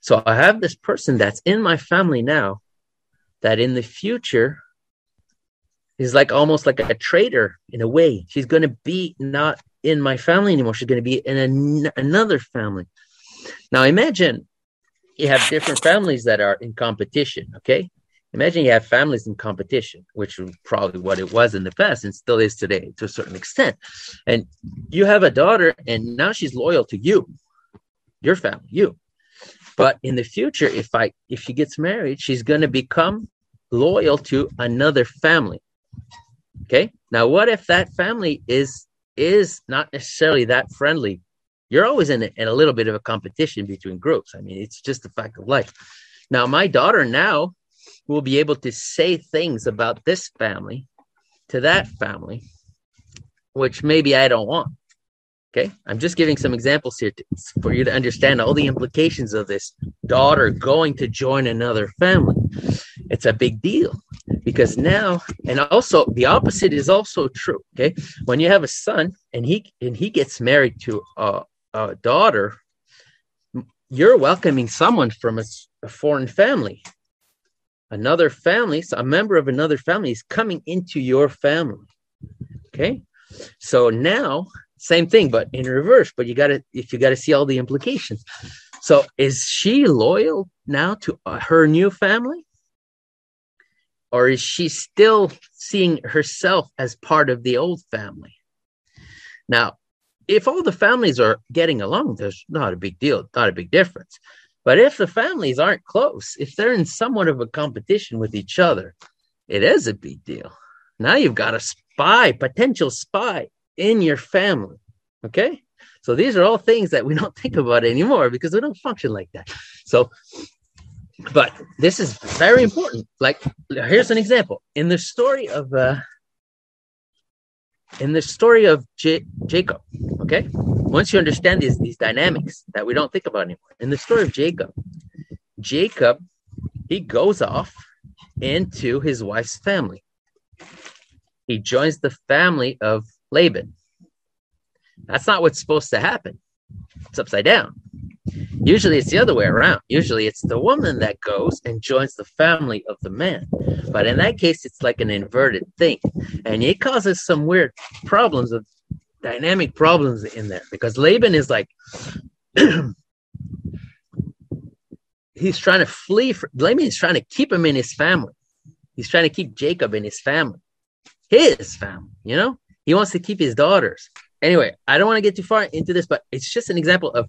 So I have this person that's in my family now that in the future is like almost like a traitor in a way. She's going to be not in my family anymore. She's going to be in an, another family. Now imagine you have different families that are in competition. Okay. Imagine you have families in competition, which is probably what it was in the past and still is today to a certain extent. And you have a daughter, and now she's loyal to you, your family, you. But in the future, if I if she gets married, she's going to become loyal to another family. Okay. Now, what if that family is is not necessarily that friendly. You're always in a, in a little bit of a competition between groups. I mean, it's just a fact of life. Now, my daughter now will be able to say things about this family to that family, which maybe I don't want. Okay. I'm just giving some examples here to, for you to understand all the implications of this daughter going to join another family. It's a big deal because now, and also the opposite is also true. Okay. When you have a son and he, and he gets married to a, a daughter, you're welcoming someone from a, a foreign family. Another family, so a member of another family is coming into your family. Okay. So now, same thing, but in reverse. But you got to, if you got to see all the implications. So is she loyal now to uh, her new family? Or is she still seeing herself as part of the old family? Now, if all the families are getting along, there's not a big deal, not a big difference. But if the families aren't close, if they're in somewhat of a competition with each other, it is a big deal. Now you've got a spy, potential spy in your family. Okay. So these are all things that we don't think about anymore because we don't function like that. So, but this is very important. Like, here's an example in the story of, uh, in the story of J- Jacob, okay? Once you understand these, these dynamics that we don't think about anymore, in the story of Jacob, Jacob, he goes off into his wife's family. He joins the family of Laban. That's not what's supposed to happen. It's upside down. Usually it's the other way around. Usually it's the woman that goes and joins the family of the man. But in that case, it's like an inverted thing. And it causes some weird problems of dynamic problems in there because Laban is like, <clears throat> he's trying to flee. For, Laban is trying to keep him in his family. He's trying to keep Jacob in his family, his family, you know? He wants to keep his daughters. Anyway, I don't want to get too far into this, but it's just an example of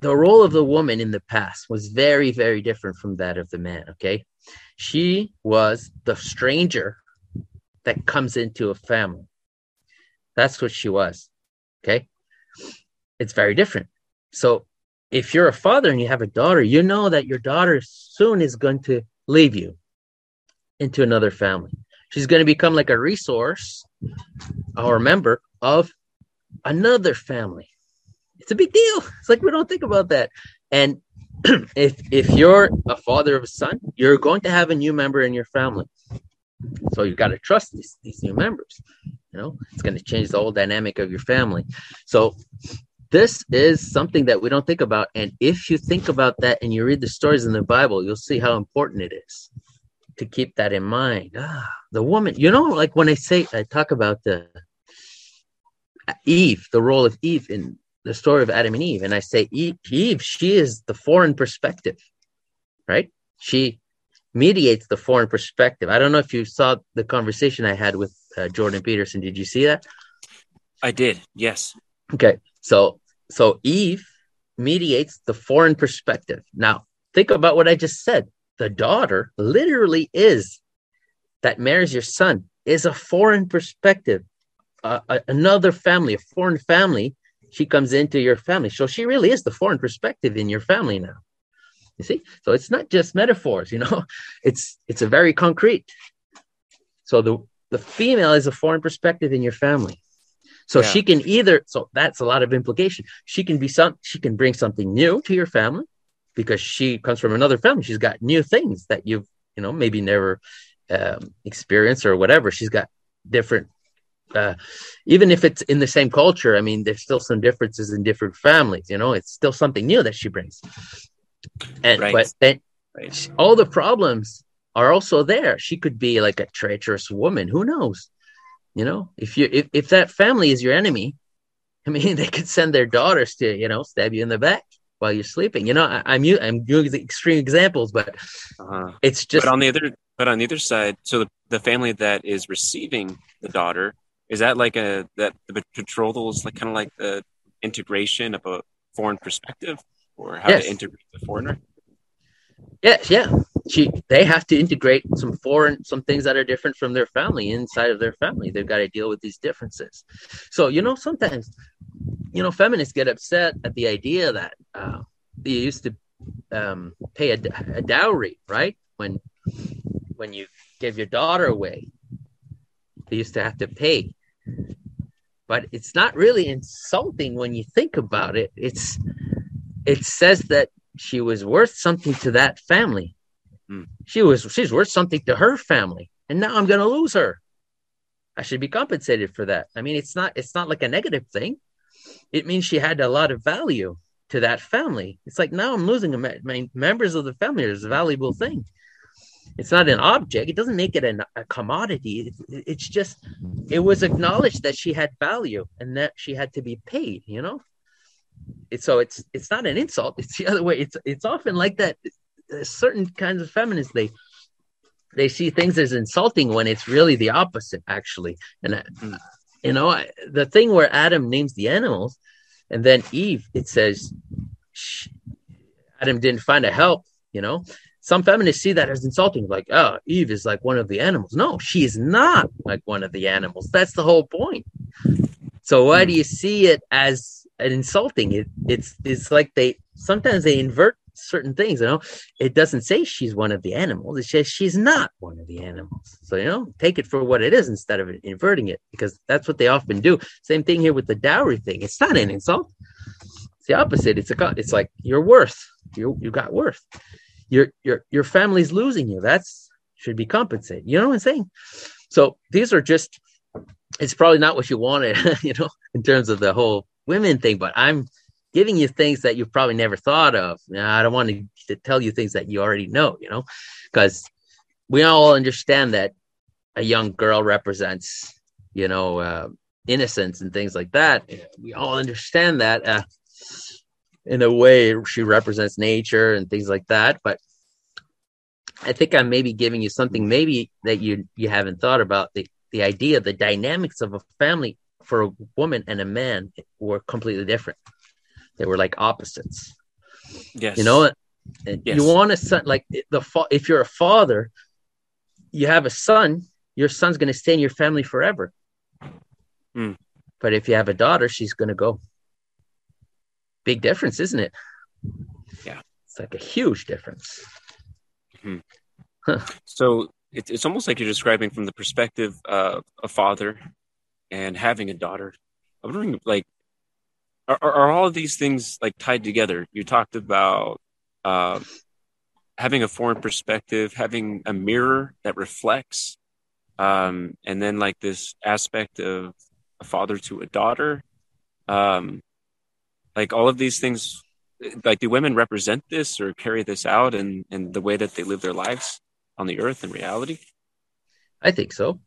the role of the woman in the past was very, very different from that of the man. Okay. She was the stranger that comes into a family. That's what she was. Okay. It's very different. So if you're a father and you have a daughter, you know that your daughter soon is going to leave you into another family. She's going to become like a resource or a member of another family it's a big deal. It's like we don't think about that. And <clears throat> if if you're a father of a son, you're going to have a new member in your family. So you've got to trust these these new members. You know, it's going to change the whole dynamic of your family. So this is something that we don't think about. And if you think about that and you read the stories in the Bible, you'll see how important it is to keep that in mind. Ah, the woman, you know, like when I say I talk about the Eve, the role of Eve in the story of Adam and Eve, and I say Eve, she is the foreign perspective, right? She mediates the foreign perspective. I don't know if you saw the conversation I had with uh, Jordan Peterson. Did you see that? I did. Yes. Okay. So so Eve mediates the foreign perspective. Now, think about what I just said. The daughter literally is that marries your son is a foreign perspective. Uh, another family, a foreign family she comes into your family. So she really is the foreign perspective in your family now. You see? So it's not just metaphors, you know, <laughs> it's it's a very concrete. So the the female is a foreign perspective in your family. So yeah. she can either so that's a lot of implication. She can be some she can bring something new to your family because she comes from another family. She's got new things that you've, you know, maybe never um, experienced or whatever. She's got different uh, even if it's in the same culture, I mean, there's still some differences in different families. You know, it's still something new that she brings. And right. but then right. all the problems are also there. She could be like a treacherous woman. Who knows? You know, if you if, if that family is your enemy, <laughs> I mean, they could send their daughters to you know stab you in the back while you're sleeping. You know, I, am I'm doing extreme examples, but uh-huh. it's just. But on the other, but on the other side, so the, the family that is receiving the daughter is that like a that the betrothal is like kind of like the integration of a foreign perspective, or how yes. to integrate the foreigner? Yes, yeah. She they have to integrate some foreign some things that are different from their family inside of their family. They've got to deal with these differences. So you know, sometimes you know, feminists get upset at the idea that uh, you used to um, pay a, a dowry, right? When when you give your daughter away, they used to have to pay. But it's not really insulting when you think about it. It's it says that she was worth something to that family. Hmm. She was she's worth something to her family. And now I'm gonna lose her. I should be compensated for that. I mean, it's not it's not like a negative thing. It means she had a lot of value to that family. It's like now I'm losing a my members of the family is a valuable thing. It's not an object. It doesn't make it an, a commodity. It, it's just it was acknowledged that she had value and that she had to be paid. You know, so it's it's not an insult. It's the other way. It's it's often like that. Certain kinds of feminists they they see things as insulting when it's really the opposite actually and uh, you know the thing where adam names the animals and then eve it says adam didn't find a help you know? Some feminists see that as insulting like oh eve is like one of the animals. No she is not like one of the animals. That's the whole point. So why do you see it as an insulting? It, it's it's like they sometimes they invert certain things, you know. It doesn't say she's one of the animals. It says she's not one of the animals. So, you know, take it for what it is instead of inverting it, because that's what they often do. Same thing here with the dowry thing. It's not an insult. It's the opposite. It's a it's like your worth. You you got worth. Your your your family's losing you. That's should be compensated. You know what I'm saying? So these are just it's probably not what you wanted, <laughs> you know, in terms of the whole women thing, but I'm giving you things that you've probably never thought of. I don't want to, to tell you things that you already know, you know, because we all understand that a young girl represents, you know, uh, innocence and things like that. We all understand that. Uh, in a way, she represents nature and things like that. But I think I'm maybe giving you something maybe that you you haven't thought about the the idea, the dynamics of a family for a woman and a man were completely different. They were like opposites. Yes. You know, yes. you want a son like the fa- if you're a father, you have a son, your son's going to stay in your family forever. Mm. But if you have a daughter, she's going to go. Big difference, isn't it? Yeah. It's like a huge difference. Mm-hmm. Huh. So it, it's almost like you're describing from the perspective of a father and having a daughter. I'm wondering, like, are, are all of these things like tied together? You talked about uh, having a foreign perspective, having a mirror that reflects, um, and then like this aspect of a father to a daughter. Um, like all of these things, like do women represent this or carry this out in, in the way that they live their lives on the earth in reality? I think so.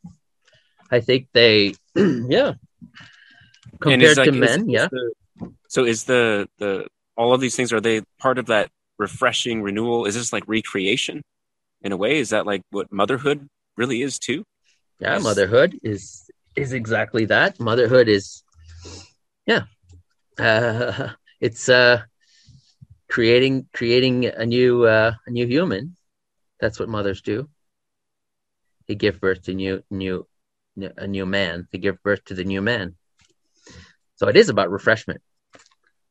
I think they, <clears throat> yeah. Compared like, to men, is, yeah. Is the, so is the the all of these things are they part of that refreshing renewal? Is this like recreation in a way? Is that like what motherhood really is too? Yeah, yes. motherhood is is exactly that. Motherhood is yeah. Uh, <laughs> it's uh creating creating a new uh, a new human. That's what mothers do. They give birth to new new a new man. They give birth to the new man. So it is about refreshment.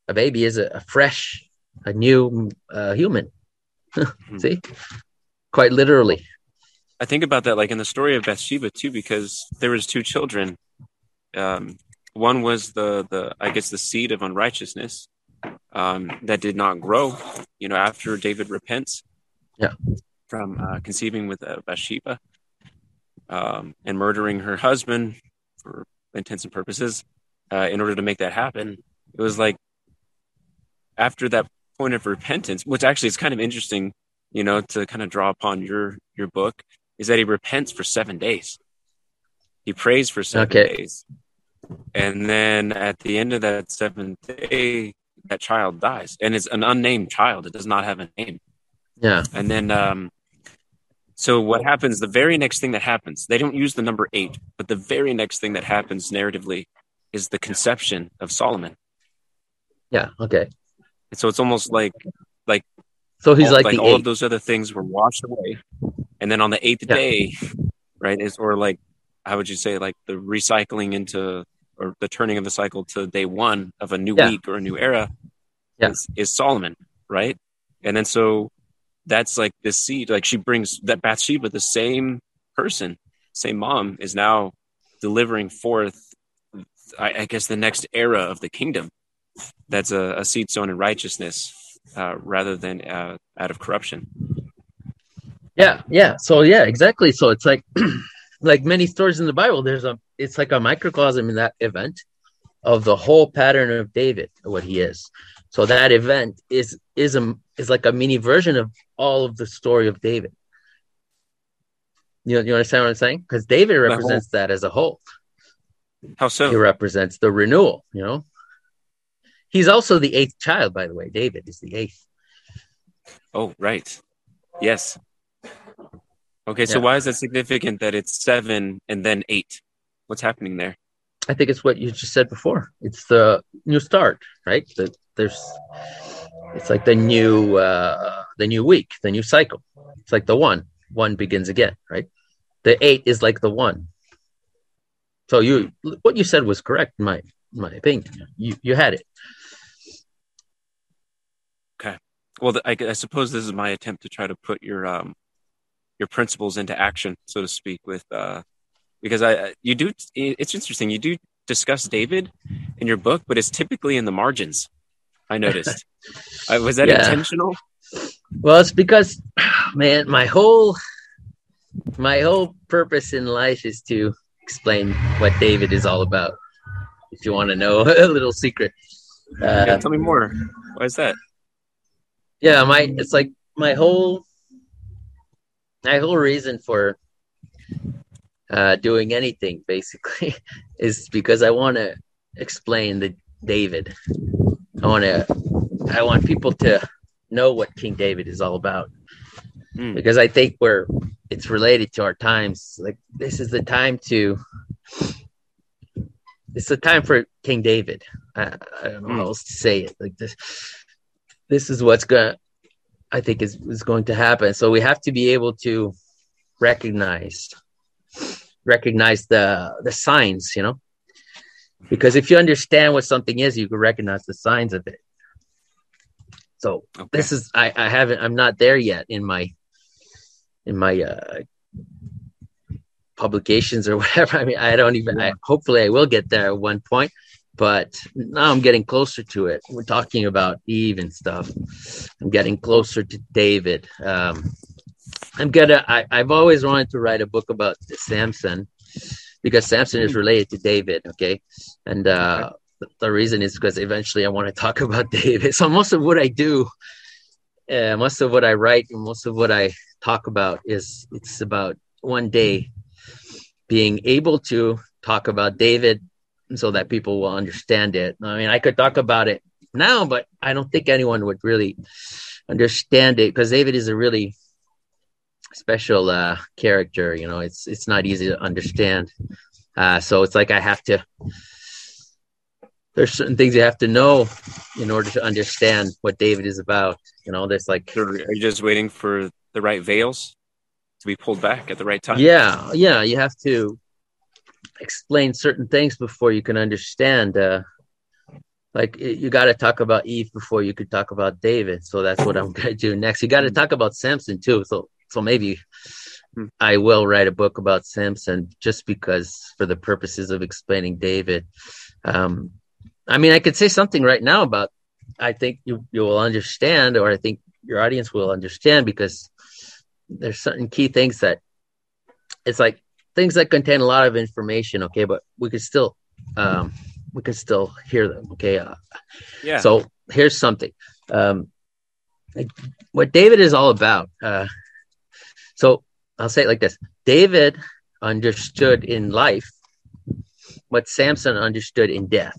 A baby is a, a fresh, a new uh, human. Hmm. <laughs> See, quite literally. I think about that like in the story of Bathsheba too, because there was two children. Um, one was the the I guess the seed of unrighteousness um, that did not grow. You know, after David repents, yeah, from uh, conceiving with uh, Bathsheba um, and murdering her husband for intents and purposes uh, in order to make that happen. It was like after that point of repentance, which actually is kind of interesting, you know, to kind of draw upon your your book, is that he repents for seven days. He prays for seven okay. days, and then at the end of that seventh day, that child dies, and it's an unnamed child. It does not have a name. Yeah, and then um, so what happens? The very next thing that happens, they don't use the number eight, but the very next thing that happens narratively is the conception of Solomon. Yeah. Okay. And so it's almost like like so he's all, like, like all eight. of those other things were washed away, and then on the eighth yeah. day, right? Is or like how would you say like the recycling into or the turning of the cycle to day one of a new yeah. week or a new era yeah. is, is Solomon, right? And then so that's like this seed, like she brings that Bathsheba, the same person, same mom, is now delivering forth I, I guess the next era of the kingdom that's a, a seed sown in righteousness uh, rather than uh, out of corruption. Yeah, yeah. So yeah, exactly. So it's like <clears throat> like many stories in the Bible. There's a it's like a microcosm in that event of the whole pattern of David, what he is. So that event is is a is like a mini version of all of the story of David. You you understand what I'm saying? Because David represents that as a whole. How so? He represents the renewal. You know, he's also the eighth child, by the way. David is the eighth. Oh, right. Yes. Okay, so Yeah. why is that significant that it's seven and then eight? What's happening there? I think it's what you just said before. It's the new start, right? The, there's, it's like the new, uh, the new week, the new cycle. It's like the one. One begins again, right? The eight is like the one. So you, what you said was correct, in my in my opinion. You you had it. Well, I, I suppose this is my attempt to try to put your um your principles into action, so to speak, with uh because I you do it's interesting you do discuss David in your book, but it's typically in the margins. I noticed. <laughs> uh, was that Yeah. intentional? Well, it's because, <sighs> man, my whole my whole purpose in life is to explain what David is all about. If you want to know <laughs> a little secret, uh, yeah, tell me more. Why is that? Yeah my it's like my whole my whole reason for uh doing anything basically <laughs> is because i want to explain the david. I want to i want people to know what king david is all about. Hmm. because i think we're it's related to our times. Like this is the time to it's the time for king david. I, I don't know how else to say it. Like this this is what's gonna i think is, is going to happen. So we have to be able to recognize recognize the the signs you know? Because if you understand what something is you can recognize the signs of it. So Okay. this is i i haven't i'm not there yet in my in my uh publications or <laughs> whatever. I mean i don't even I, hopefully i will get there at one point but now i'm getting closer to it. We're talking about eve and stuff. I'm getting closer to david. Um i'm gonna I, i've always wanted to write a book about samson because samson is related to david okay? And uh the- reason is because eventually i want to talk <laughs> about david. So most of what i do uh, most of what i write and most of what i talk about is it's about one day being able to talk about david so that people will understand it i mean i could talk about it now but i don't think anyone would really understand it because david is a really special uh character you know it's it's not easy to understand uh so it's like i have to there's certain things you have to know in order to understand what david is about you know there's like are you just waiting for the right veils to be pulled back at the right time? yeah yeah you have to explain certain things before you can understand uh like you got to talk about eve before you could talk about david. So that's what i'm <laughs> gonna do next. You got to talk about samson too. So so maybe i will write a book about samson just because for the purposes of explaining david. Um i mean i could say something right now about i think you you will understand or i think your audience will understand because there's certain key things that it's like things that contain a lot of information okay but we could still um we could still hear them okay uh, Yeah. so here's something um what david is all about uh so i'll say it like this. David understood in life what samson understood in death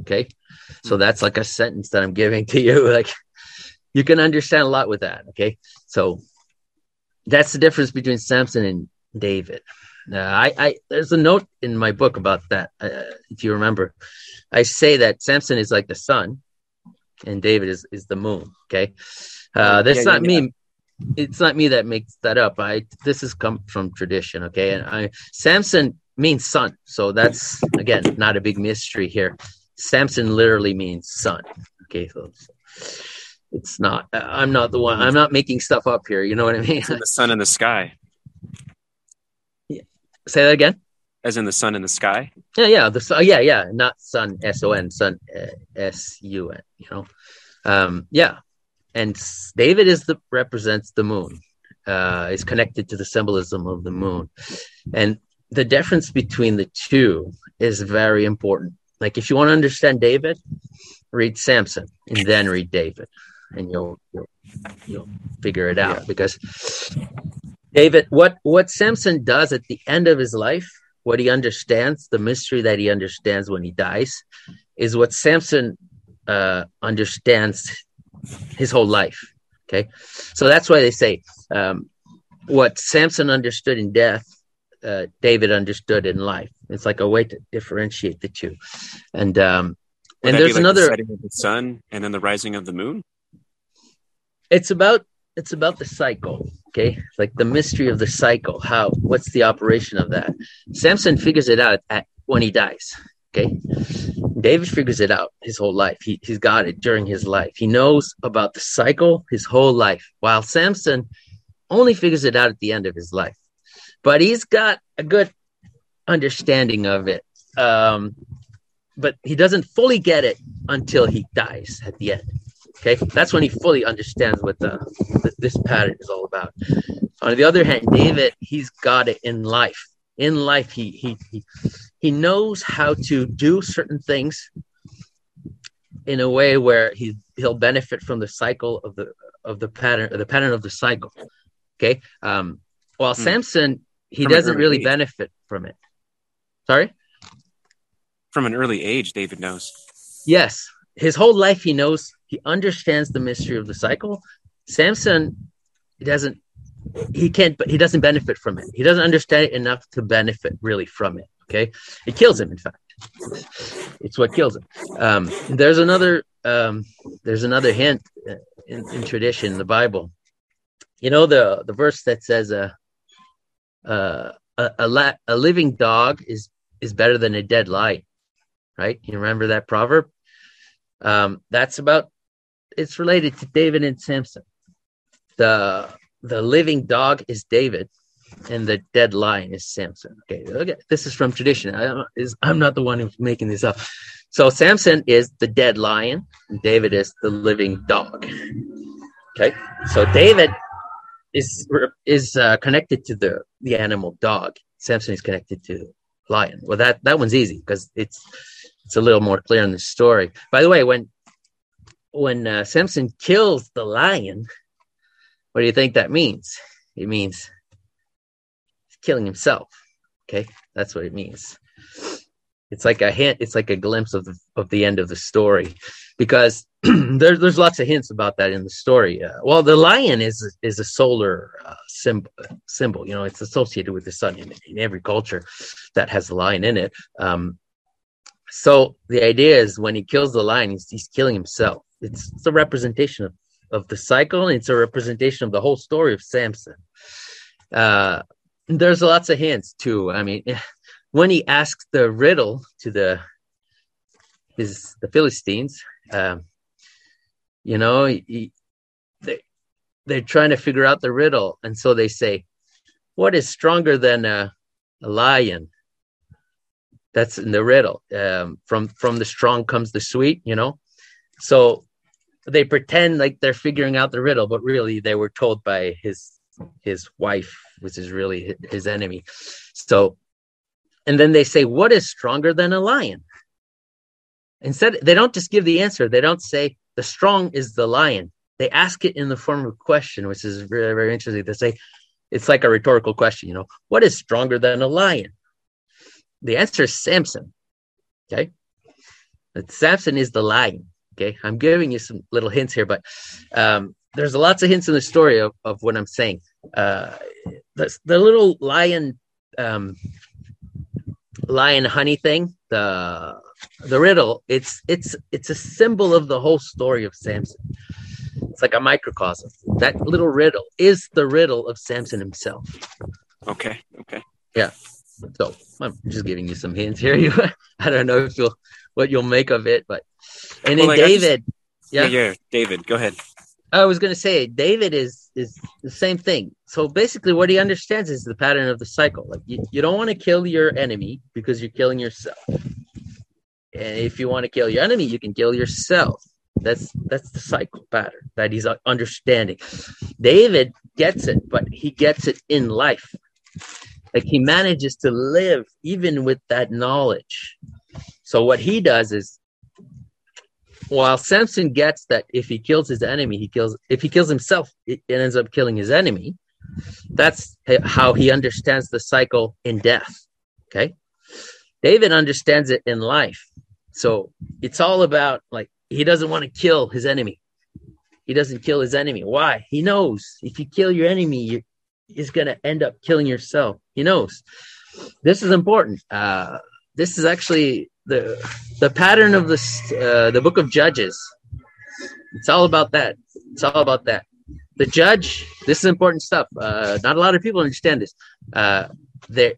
okay? So that's like a sentence that i'm giving to you <laughs> like you can understand a lot with that okay? So that's the difference between samson and david. Uh, I, I there's a note in my book about that uh, if you remember. I say that samson is like the sun and david is, is the moon okay? Uh, that's Yeah, not yeah, me it's not me that makes that up. I this has come from tradition okay? And i samson means sun. So that's again not a big mystery here. Samson literally means sun okay? So it's, it's not i'm not the one i'm not making stuff up here you know what i mean? As in the sun in the sky. Say that again As in the sun in the sky. Yeah, yeah, the sun. Yeah, yeah, not sun. S O N. Sun. uh, S U N. You know. Um. Yeah, and David is the represents the moon. Uh, is connected to the symbolism of the moon, and the difference between the two is very important. like if you want to understand David, read Samson and then read David, and you'll you'll, you'll figure it out yeah. because David, what what Samson does at the end of his life, what he understands, the mystery that he understands when he dies, is what Samson uh, understands his whole life. Okay, so that's why they say um, what Samson understood in death, uh, David understood in life. It's like a way to differentiate the two. And um, Would and there's like another the setting of the sun and then the rising of the moon. It's about it's about the cycle. Okay, like the mystery of the cycle. How what's the operation of that? Samson figures it out at when he dies. Okay. David figures it out his whole life. He, he's got it during his life. He knows about the cycle his whole life, while Samson only figures it out at the end of his life. But he's got a good understanding of it. Um, but he doesn't fully get it until he dies at the end. Okay, that's when he fully understands what the, this pattern is all about. On the other hand, David, he's got it in life. In life, he he he, he knows how to do certain things in a way where he he'll benefit from the cycle of the of the pattern the pattern of the cycle okay um while hmm. samson he from doesn't really age. benefit from it sorry from an early age david knows yes his whole life he knows he understands the mystery of the cycle. Samson doesn't he can't but he doesn't benefit from it. He doesn't understand it enough to benefit really from it okay? It kills him in fact. It's what kills him. Um, there's another um, there's another hint in, in, tradition in the bible. You know the the verse that says uh, uh, a a, la- a living dog is is better than a dead lion right? You remember that proverb? Um, that's about it's related to david and samson the the living dog is David, and the dead lion is Samson. Okay, okay. this is from tradition. I, I'm not the one who's making this up. So Samson is the dead lion, and David is the living dog. Okay, so David is is uh, connected to the the animal dog. Samson is connected to lion. Well, that that one's easy because it's it's a little more clear in the story. By the way, when when uh, Samson kills the lion, what do you think that means? It means he's killing himself. Okay, that's what it means. It's like a hint. It's like a glimpse of the of the end of the story, because <clears throat> there's there's lots of hints about that in the story. Uh, well, the lion is is a solar uh, symbol. Symbol, you know, it's associated with the sun in, in every culture that has a lion in it. Um, so the idea is when he kills the lion, he's, he's killing himself. It's, it's a representation of of the cycle. it's a representation of the whole story of Samson. Uh, there's lots of hints too. I mean, <laughs> when he asks the riddle to the his the Philistines, um, you know, he, they they're trying to figure out the riddle, and so they say, "What is stronger than a, a lion?" That's in the riddle. Um, from from the strong comes the sweet. You know, so they pretend like they're figuring out the riddle, but really they were told by his his wife, which is really his enemy. So, and then they say, "What is stronger than a lion?" Instead, they don't just give the answer. They don't say the strong is the lion. They ask it in the form of a question, which is very very interesting. They say it's like a rhetorical question. You know, what is stronger than a lion? The answer is Samson. Okay, but Samson is the lion. Okay, I'm giving you some little hints here, but um, there's lots of hints in the story of, of what I'm saying. Uh, the, the little lion, um, lion honey thing, the the riddle. It's it's it's a symbol of the whole story of Samson. It's like a microcosm. That little riddle is the riddle of Samson himself. Okay. Okay. Yeah. So I'm just giving you some hints here. <laughs> I don't know if you'll what you'll make of it, but and then well, David, just, yeah? yeah, yeah, David, go ahead. I was going to say David is is the same thing. So basically, what he understands is the pattern of the cycle. Like you, you don't want to kill your enemy because you're killing yourself. And if you want to kill your enemy, you can kill yourself. That's that's the cycle pattern that he's uh, understanding. David gets it, but he gets it in life. Like he manages to live even with that knowledge So what he does is while Samson gets that if he kills his enemy, he kills if he kills himself, it, ends up killing his enemy. That's how he understands the cycle in death. Okay. David understands it in life. So it's all about like he doesn't want to kill his enemy. He doesn't kill his enemy. Why? He knows if you kill your enemy, is going to end up killing yourself. He knows. This is important. Uh, this is actually the the pattern of this uh, the book of Judges. It's all about that. It's all about that. The judge. This is important stuff. Uh, not a lot of people understand this. Uh, there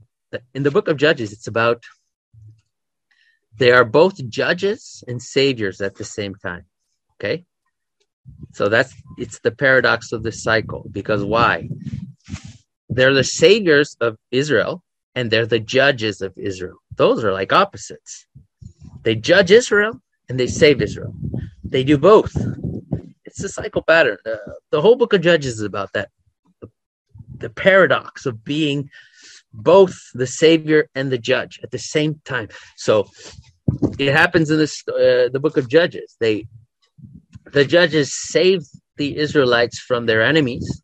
in the book of Judges, it's about they are both judges and saviors at the same time. Okay, so that's it's the paradox of the cycle because why? They're the saviors of Israel and they're the judges of Israel. Those are like opposites. They judge Israel and they save Israel. They do both. It's a cycle pattern. Uh, the whole book of Judges is about that. The, the paradox of being both the savior and the judge at the same time. So it happens in this uh, the book of Judges. They the judges save the Israelites from their enemies,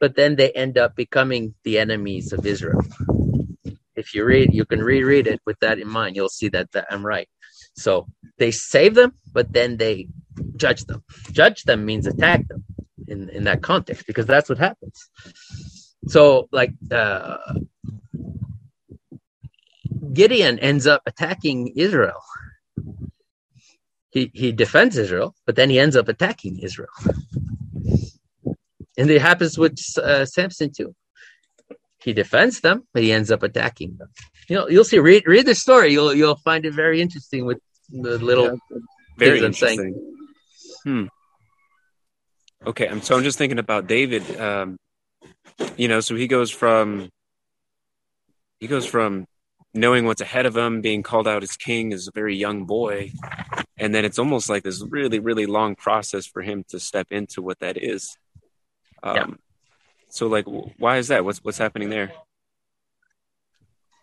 but then they end up becoming the enemies of Israel. If you read, you can reread it with that in mind. You'll see that, that I'm right. So they save them, but then they judge them. Judge them means attack them in, in that context because that's what happens. So, like, uh, Gideon ends up attacking Israel he he defends Israel, but then he ends up attacking Israel. And it happens with uh, Samson too. He defends them, but he ends up attacking them. You know, you'll see. Read read the story. You'll you'll find it very interesting with the little yeah, very I'm saying. Hmm. Okay, so I'm just thinking about David. Um, you know, so he goes from he goes from knowing what's ahead of him, being called out as king as a very young boy. And then it's almost like this really, really long process for him to step into what that is. Um, yeah. So, like, why is that? What's what's happening there?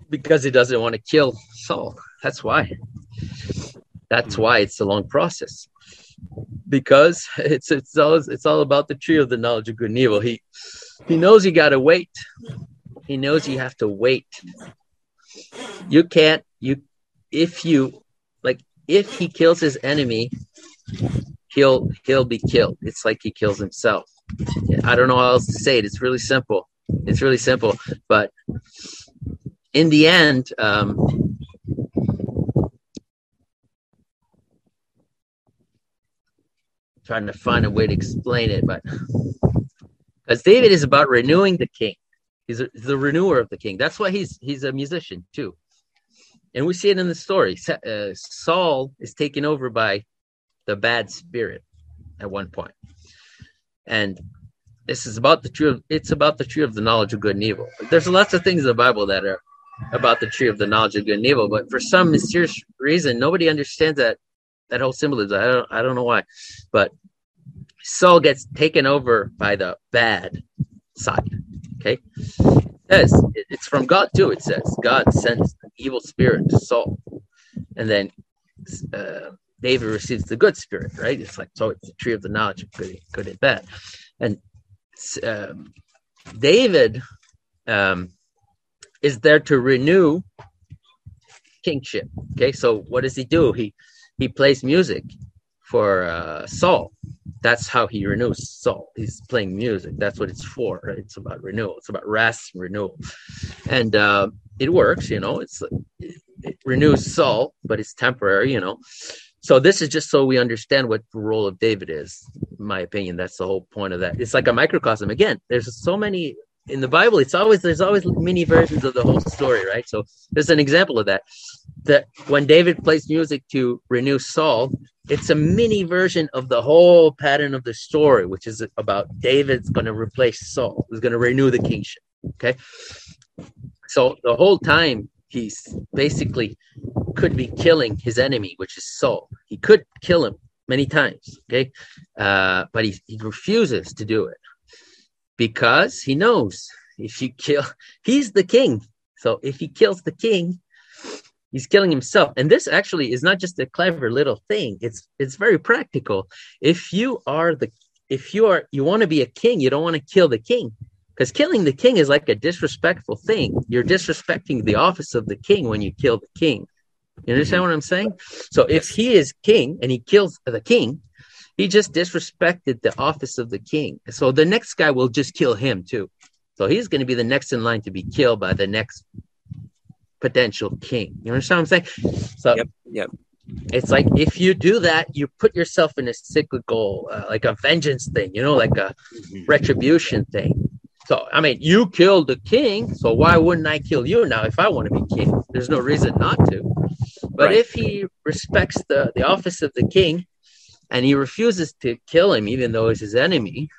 Because he doesn't want to kill Saul. That's why. That's hmm. why it's a long process. Because <laughs> it's it's all it's all about the tree of the knowledge of good and evil. He he knows you got to wait. He knows you have to wait you can't you if you like if he kills his enemy he'll he'll be killed it's like he kills himself i don't know how else to say it it's really simple it's really simple but in the end um trying to find a way to explain it but because david is about renewing the king He's, a, the renewer of the king. That's why he's he's a musician too. And we see it in the story. Uh, Saul is taken over by the bad spirit at one point, and this is about the tree of it's about the tree of the knowledge of good and evil. There's lots of things in the Bible that are about the tree of the knowledge of good and evil, but for some mysterious reason, nobody understands that that whole symbolism. I don't I don't know why, but Saul gets taken over by the bad side, Okay, it says it's from God too. It says God sends an evil spirit to Saul, and then uh, David receives the good spirit. Right? It's like so. It's the tree of the knowledge of good, good and bad, and um, David um, is there to renew kingship. Okay, so what does he do? He he plays music for uh, Saul, that's how he renews Saul. He's playing music. That's what it's for. Right? It's about renewal. It's about rest and renewal, and uh, it works. You know, it's it, it renews Saul, but it's temporary. You know, so this is just so we understand what the role of David is. In my opinion, that's the whole point of that. It's like a microcosm. Again, there's so many in the Bible. It's always there's always many versions of the whole story, right? So there's an example of that. That when David plays music to renew Saul, it's a mini version of the whole pattern of the story, which is about David's going to replace Saul, who's going to renew the kingship. Okay. So the whole time he's basically could be killing his enemy, which is Saul. He could kill him many times. Okay. Uh, but he, he refuses to do it because he knows if you kill, <laughs> he's the king. So if he kills the king, he's killing himself and this actually is not just a clever little thing it's it's very practical if you are the if you are you want to be a king you don't want to kill the king because killing the king is like a disrespectful thing you're disrespecting the office of the king when you kill the king you understand what i'm saying so if he is king and he kills the king he just disrespected the office of the king so the next guy will just kill him too so he's going to be the next in line to be killed by the next potential king. You understand what I'm saying? So yep, yep. It's like if you do that, you put yourself in a cyclical, uh, like a vengeance thing, you know, like a mm-hmm. retribution thing. So, I mean, you killed the king, so why wouldn't I kill you now if I want to be king? There's no reason not to. But right. if he respects the, the office of the king and he refuses to kill him, even though he's his enemy,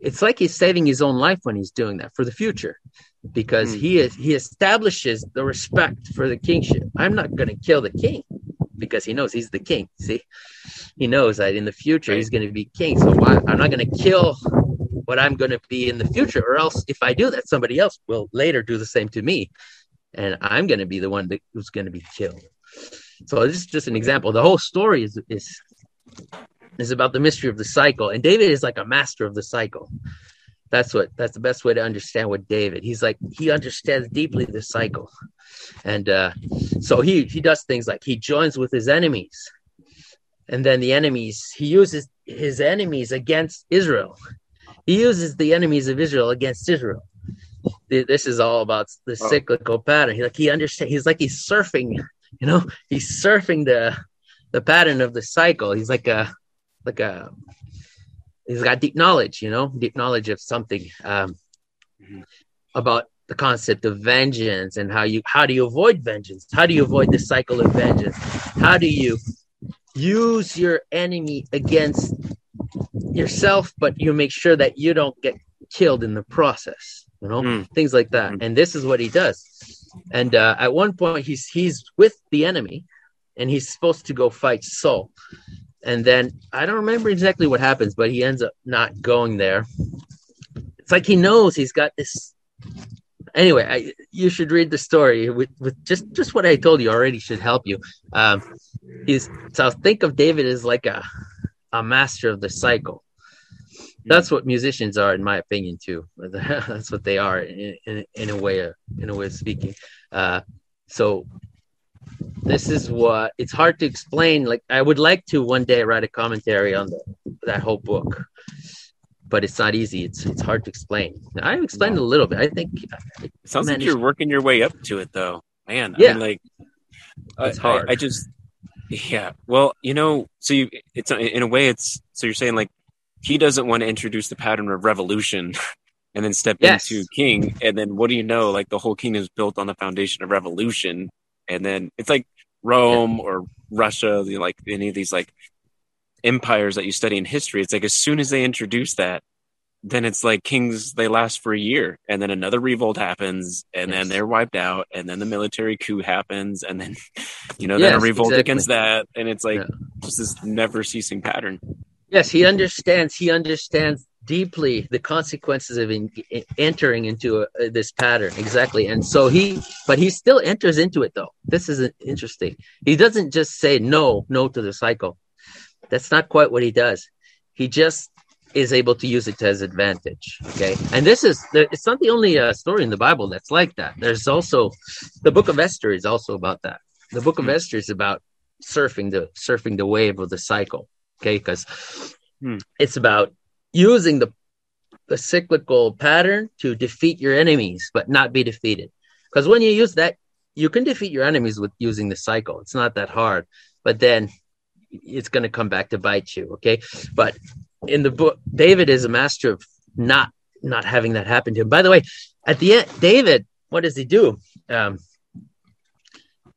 it's like he's saving his own life when he's doing that for the future because mm. he is he establishes the respect for the kingship. I'm not going to kill the king because he knows he's the king. See, he knows that in the future he's going to be king. So why I'm not going to kill what I'm going to be in the future, or else if I do that, somebody else will later do the same to me, and I'm going to be the one that, who's going to be killed. So this is just an example. The whole story is is is about the mystery of the cycle, and David is like a master of the cycle. That's what that's the best way to understand what David. He's like he understands deeply the cycle, and uh, so he he does things like he joins with his enemies, and then the enemies he uses his enemies against Israel. He uses the enemies of Israel against Israel. This is all about the cyclical pattern. He like he understands. He's like he's surfing. You know, he's surfing the the pattern of the cycle. He's like a like a he's got deep knowledge, you know, deep knowledge of something um, mm-hmm. about the concept of vengeance and how you how do you avoid vengeance? How do you avoid the cycle of vengeance? How do you use your enemy against yourself, but you make sure that you don't get killed in the process? You know, mm. things like that. Mm. And this is what he does. And uh, at one point, he's he's with the enemy, and he's supposed to go fight Saul and then I don't remember exactly what happens, but he ends up not going there. It's like he knows he's got this. Anyway, I, you should read the story with, with just just what I told you already should help you. Um, he's so think of David as like a a master of the cycle. That's what musicians are, in my opinion, too. <laughs> That's what they are in, in, in a way of in a way of speaking. Uh, so this is what it's hard to explain. Like I would like to one day write a commentary on the, that whole book, but it's not easy. It's it's hard to explain. I've explained no. a little bit. I think it sounds like you're working your way up to it, though. Man, yeah, I mean, like it's I, hard. I, I, just yeah. Well, you know, so you it's in a way it's so you're saying like he doesn't want to introduce the pattern of revolution. <laughs> and then step yes. into king, and then what do you know? Like the whole kingdom is built on the foundation of revolution, and then it's like Rome yeah. or Russia, like any of these like empires that you study in history. It's like as soon as they introduce that, then it's like kings they last for a year and then another revolt happens and yes. then they're wiped out and then the military coup happens and then <laughs> you know yes, then a revolt exactly. against that and it's like yeah. just this never ceasing pattern yes he understands he understands deeply the consequences of in, in, entering into a, a, this pattern exactly and so he but he still enters into it though this is uh, interesting he doesn't just say no no to the cycle that's not quite what he does he just is able to use it to his advantage okay and this is it's not the only uh, story in the bible that's like that there's also the book of esther is also about that the book of hmm. esther is about surfing the surfing the wave of the cycle okay because hmm. it's about using the, the cyclical pattern to defeat your enemies, but not be defeated. Because when you use that, you can defeat your enemies with using the cycle. It's not that hard, but then it's going to come back to bite you. Okay. But in the book, David is a master of not not having that happen to him. By the way, at the end, David, what does he do? Um,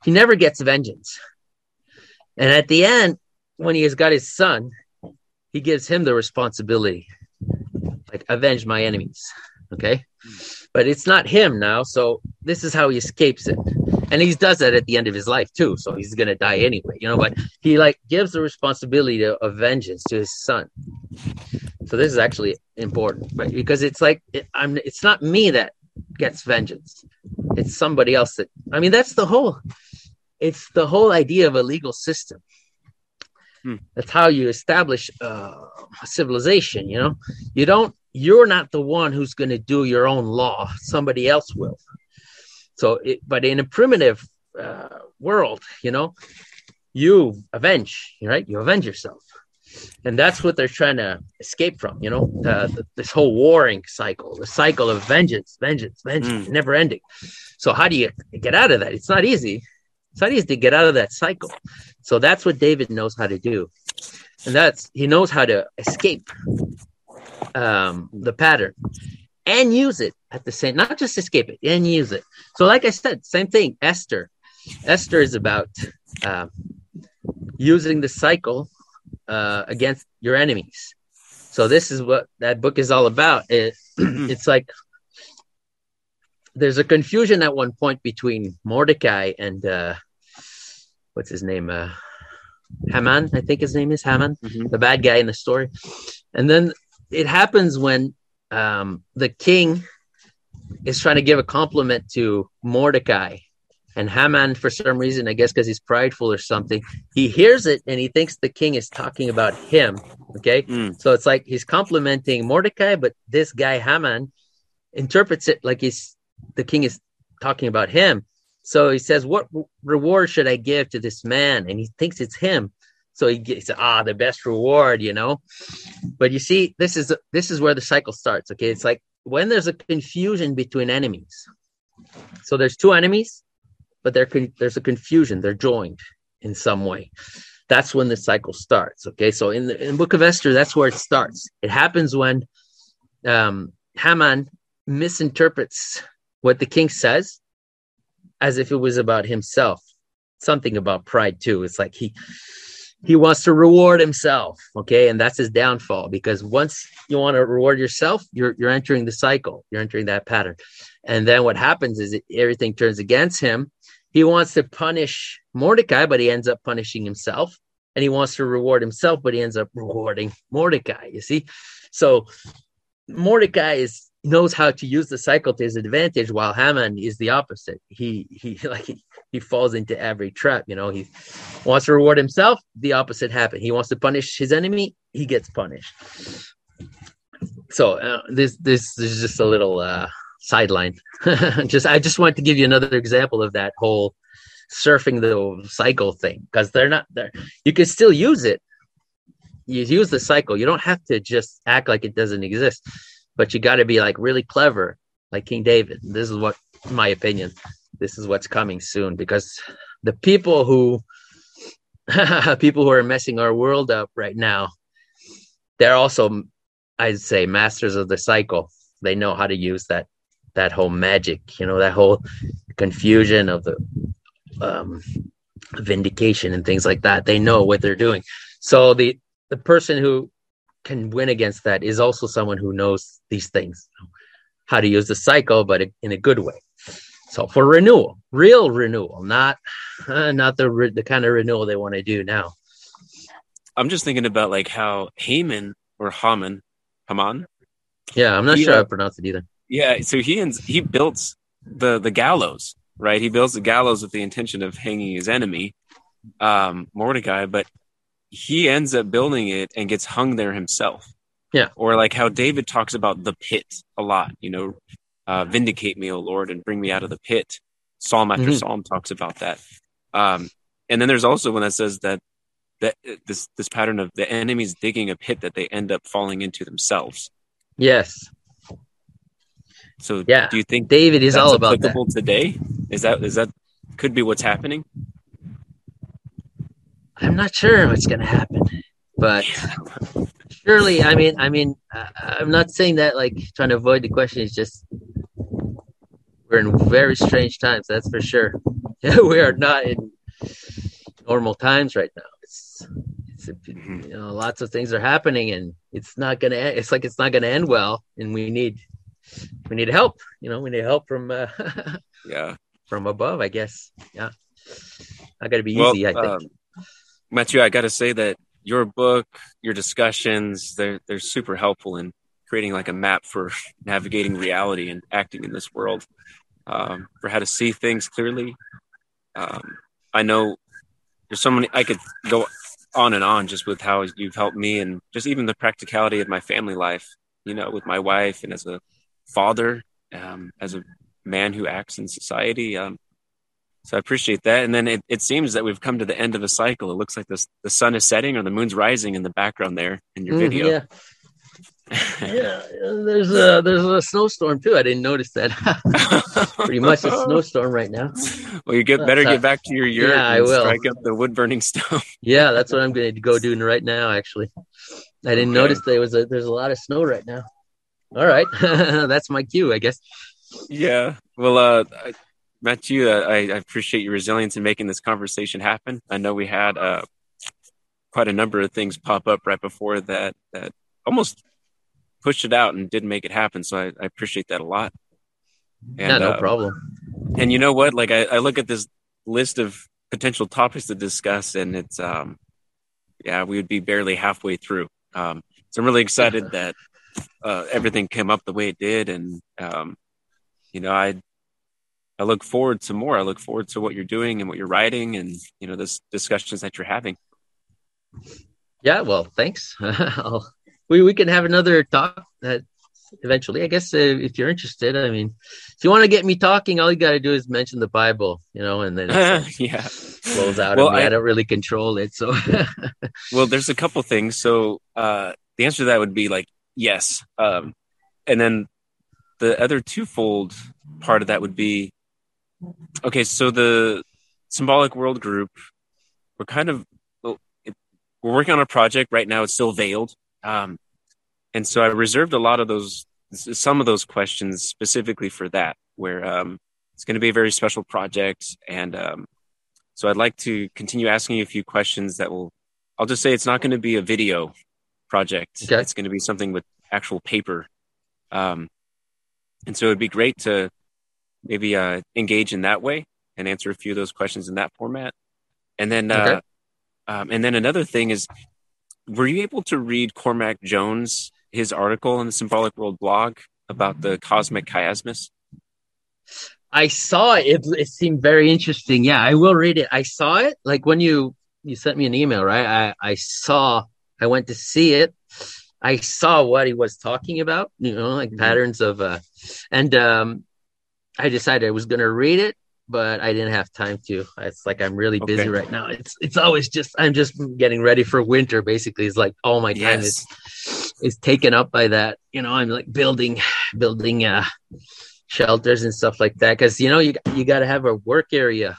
he never gets vengeance. And at the end, when he has got his son, he gives him the responsibility, like avenge my enemies. Okay, but it's not him now. So this is how he escapes it, and he does that at the end of his life too. So he's gonna die anyway, you know. But he like gives the responsibility to, of vengeance to his son. So this is actually important, right? Because it's like it, I'm. It's not me that gets vengeance. It's somebody else that. I mean, that's the whole it's the whole idea of a legal system. Hmm. That's how you establish uh, a civilization. You know, you don't. You're not the one who's going to do your own law. Somebody else will. So, it, but in a primitive uh, world, you know, you avenge. Right? You avenge yourself and that's what they're trying to escape from you know uh, this whole warring cycle the cycle of vengeance vengeance vengeance mm. never ending so how do you get out of that it's not easy it's not easy to get out of that cycle so that's what david knows how to do and that's he knows how to escape um, the pattern and use it at the same not just escape it and use it so like i said same thing esther esther is about uh, using the cycle uh, against your enemies. So this is what that book is all about. It, <clears throat> it's like there's a confusion at one point between Mordecai and uh, what's his name, uh, Haman. I think his name is Haman, mm-hmm. the bad guy in the story. And then it happens when um, the king is trying to give a compliment to Mordecai and Haman, for some reason, I guess because he's prideful or something, he hears it and he thinks the king is talking about him. Okay. Mm. So it's like he's complimenting Mordecai, but this guy, Haman, interprets it like he's the king is talking about him. So he says, What reward should I give to this man? And he thinks it's him. So he gets ah the best reward, you know. But you see, this is this is where the cycle starts. Okay, it's like when there's a confusion between enemies. So there's two enemies, but there there's a confusion. They're joined in some way. That's when the cycle starts. Okay, so in the, in the Book of Esther, that's where it starts. It happens when um, Haman misinterprets what the king says as if it was about himself. Something about pride too. It's like he he wants to reward himself okay and that's his downfall because once you want to reward yourself you're you're entering the cycle you're entering that pattern and then what happens is everything turns against him he wants to punish Mordecai, but he ends up punishing himself. And he wants to reward himself, but he ends up rewarding Mordecai. You see? So Mordecai is knows how to use the cycle to his advantage, while Haman is the opposite. He he <laughs> like he, he falls into every trap. You know, he wants to reward himself, the opposite happens. He wants to punish his enemy, he gets punished. So uh, this this is just a little uh, sideline. <laughs> just I just want to give you another example of that whole surfing the cycle thing because they're not there. You can still use it. You use the cycle. You don't have to just act like it doesn't exist, but you got to be like really clever, like King David. This is what, my opinion, this is what's coming soon because the people who <laughs> people who are messing our world up right now, they're also, I'd say, masters of the cycle. They know how to use that that whole magic, you know, that whole confusion of the um, vindication and things like that. They know what they're doing. So the the person who can win against that is also someone who knows these things, how to use the cycle, but in a good way. So for renewal, real renewal, not uh, not the re- the kind of renewal they want to do now. I'm just thinking about like how Haman or Haman, Haman. Yeah, I'm not he, sure uh, I pronounce it either. Yeah, so he he builds the the gallows, right? He builds the gallows with the intention of hanging his enemy, um, Mordecai, but he ends up building it and gets hung there himself. Yeah. Or like how David talks about the pit a lot, you know, uh, vindicate me, O Lord, and bring me out of the pit. Psalm after mm-hmm. psalm talks about that. Um, and then there's also one that says that that this this pattern of the enemies digging a pit that they end up falling into themselves. Yes. So yeah, do you think David is all about that today? Is that is that could be what's happening? I'm not sure what's going to happen, but surely, I mean, I mean, I'm not saying that like trying to avoid the question. It's just we're in very strange times. That's for sure. <laughs> we are not in normal times right now. It's, it's mm-hmm. you know, lots of things are happening, and it's not gonna. It's like it's not gonna end well, and we need we need help. You know, we need help from uh, <laughs> yeah from above. I guess. Yeah, I got to be well, easy. I think. Um, Matthieu, I got to say that your book, your discussions, they're they're super helpful in creating like a map for <laughs> navigating reality and acting in this world, um, for how to see things clearly. Um, I know there's so many. I could go on and on just with how you've helped me, and just even the practicality of my family life. You know, with my wife and as a father, um, as a man who acts in society. Um, so I appreciate that. And then it, it seems that we've come to the end of a cycle. It looks like this, the sun is setting or the moon's rising in the background there in your mm, video. Yeah. yeah, there's a there's a snowstorm too. I didn't notice that. <laughs> Pretty much a snowstorm right now. Well, you get better get back to your yurt. Yeah, I will. Strike up the wood burning <laughs> stove. yeah, that's what I'm going to go do right now. Actually, I didn't okay. notice there was a there's a lot of snow right now. All right, <laughs> that's my cue, I guess. Yeah. Well, uh, Matthieu, uh, I, I, appreciate your resilience in making this conversation happen. I know we had uh, quite a number of things pop up right before that that almost pushed it out and didn't make it happen. So I, I appreciate that a lot. And, yeah, no uh, problem. And you know what? Like I, I, look at this list of potential topics to discuss, and it's um, yeah, we would be barely halfway through. Um, so I'm really excited that uh, everything came up the way it did, and um, you know, I I look forward to more. I look forward to what you're doing and what you're writing, and you know, those discussions that you're having. Yeah, well, thanks. <laughs> we we can have another talk that eventually. I guess uh, if you're interested, I mean, if you want to get me talking, all you got to do is mention the Bible, you know, and then <laughs> <laughs> yeah, flows out well, of me. I, I, don't really control it, so. well, there's a couple things. So uh, the answer to that would be like yes, um, and then the other twofold part of that would be okay so the symbolic world group we're kind of we're working on a project right now it's still veiled. Um, and so i reserved a lot of those some of those questions specifically for that where um, it's going to be a very special project and um, so i'd like to continue asking you a few questions that will i'll just say it's not going to be a video project. Okay. it's going to be something with actual paper. Um, and so it'd be great to maybe uh, engage in that way and answer a few of those questions in that format. And then, uh, okay. uh, um, and then another thing is, were you able to read Cormac Jones his article in the Symbolic World blog about the cosmic chiasmus? I saw it. it. It seemed very interesting. Yeah, I will read it. I saw it like when you you sent me an email, right? I I saw. I went to see it. I saw what he was talking about. You know, like mm-hmm. patterns of, uh, and um, I decided I was going to read it, but I didn't have time to. It's like I'm really busy okay. right now. It's it's always just I'm just getting ready for winter. Basically, it's like all my time yes. is is taken up by that. You know, I'm like building building uh shelters and stuff like that because you know you you got to have a work area.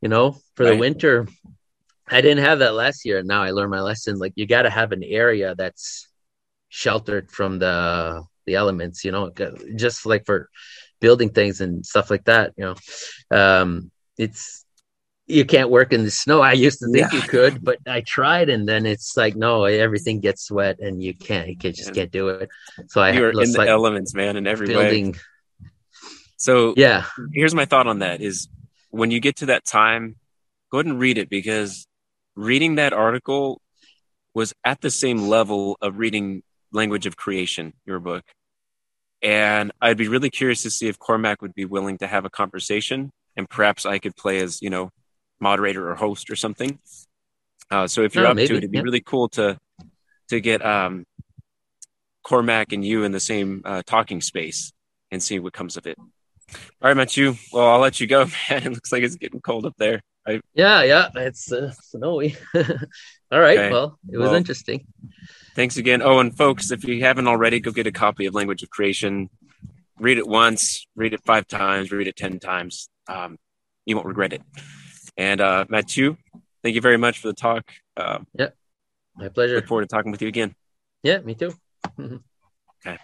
You know, for right. the winter. I didn't have that last year. And now I learned my lesson. Like you got to have an area that's sheltered from the the elements. You know, just like for building things and stuff like that. You know, um, it's you can't work in the snow. I used to think yeah. you could, but I tried, and then it's like no, everything gets wet, and you can't. You can't, just can't do it. So I you're in the like elements, man, in every building. way. So yeah, here's my thought on that: is when you get to that time, go ahead and read it because reading that article was at the same level of reading Language of Creation, your book. And I'd be really curious to see if Cormac would be willing to have a conversation and perhaps I could play as, you know, moderator or host or something. Uh, so if you're oh, up maybe. to it, it'd be yeah. really cool to to get um, Cormac and you in the same uh, talking space and see what comes of it. All right, Matthieu. Well, I'll let you go, <laughs> man. It looks like it's getting cold up there. I... Yeah, yeah, it's uh, snowy. <laughs> All right. Okay. Well, it was well, interesting. Thanks again. Oh, and folks, if you haven't already, go get a copy of Language of Creation. Read it once, read it five times, read it 10 times. Um, you won't regret it. And uh, Matthieu, thank you very much for the talk. Uh, yeah, my pleasure. Look forward to talking with you again. Yeah, me too. <laughs> okay.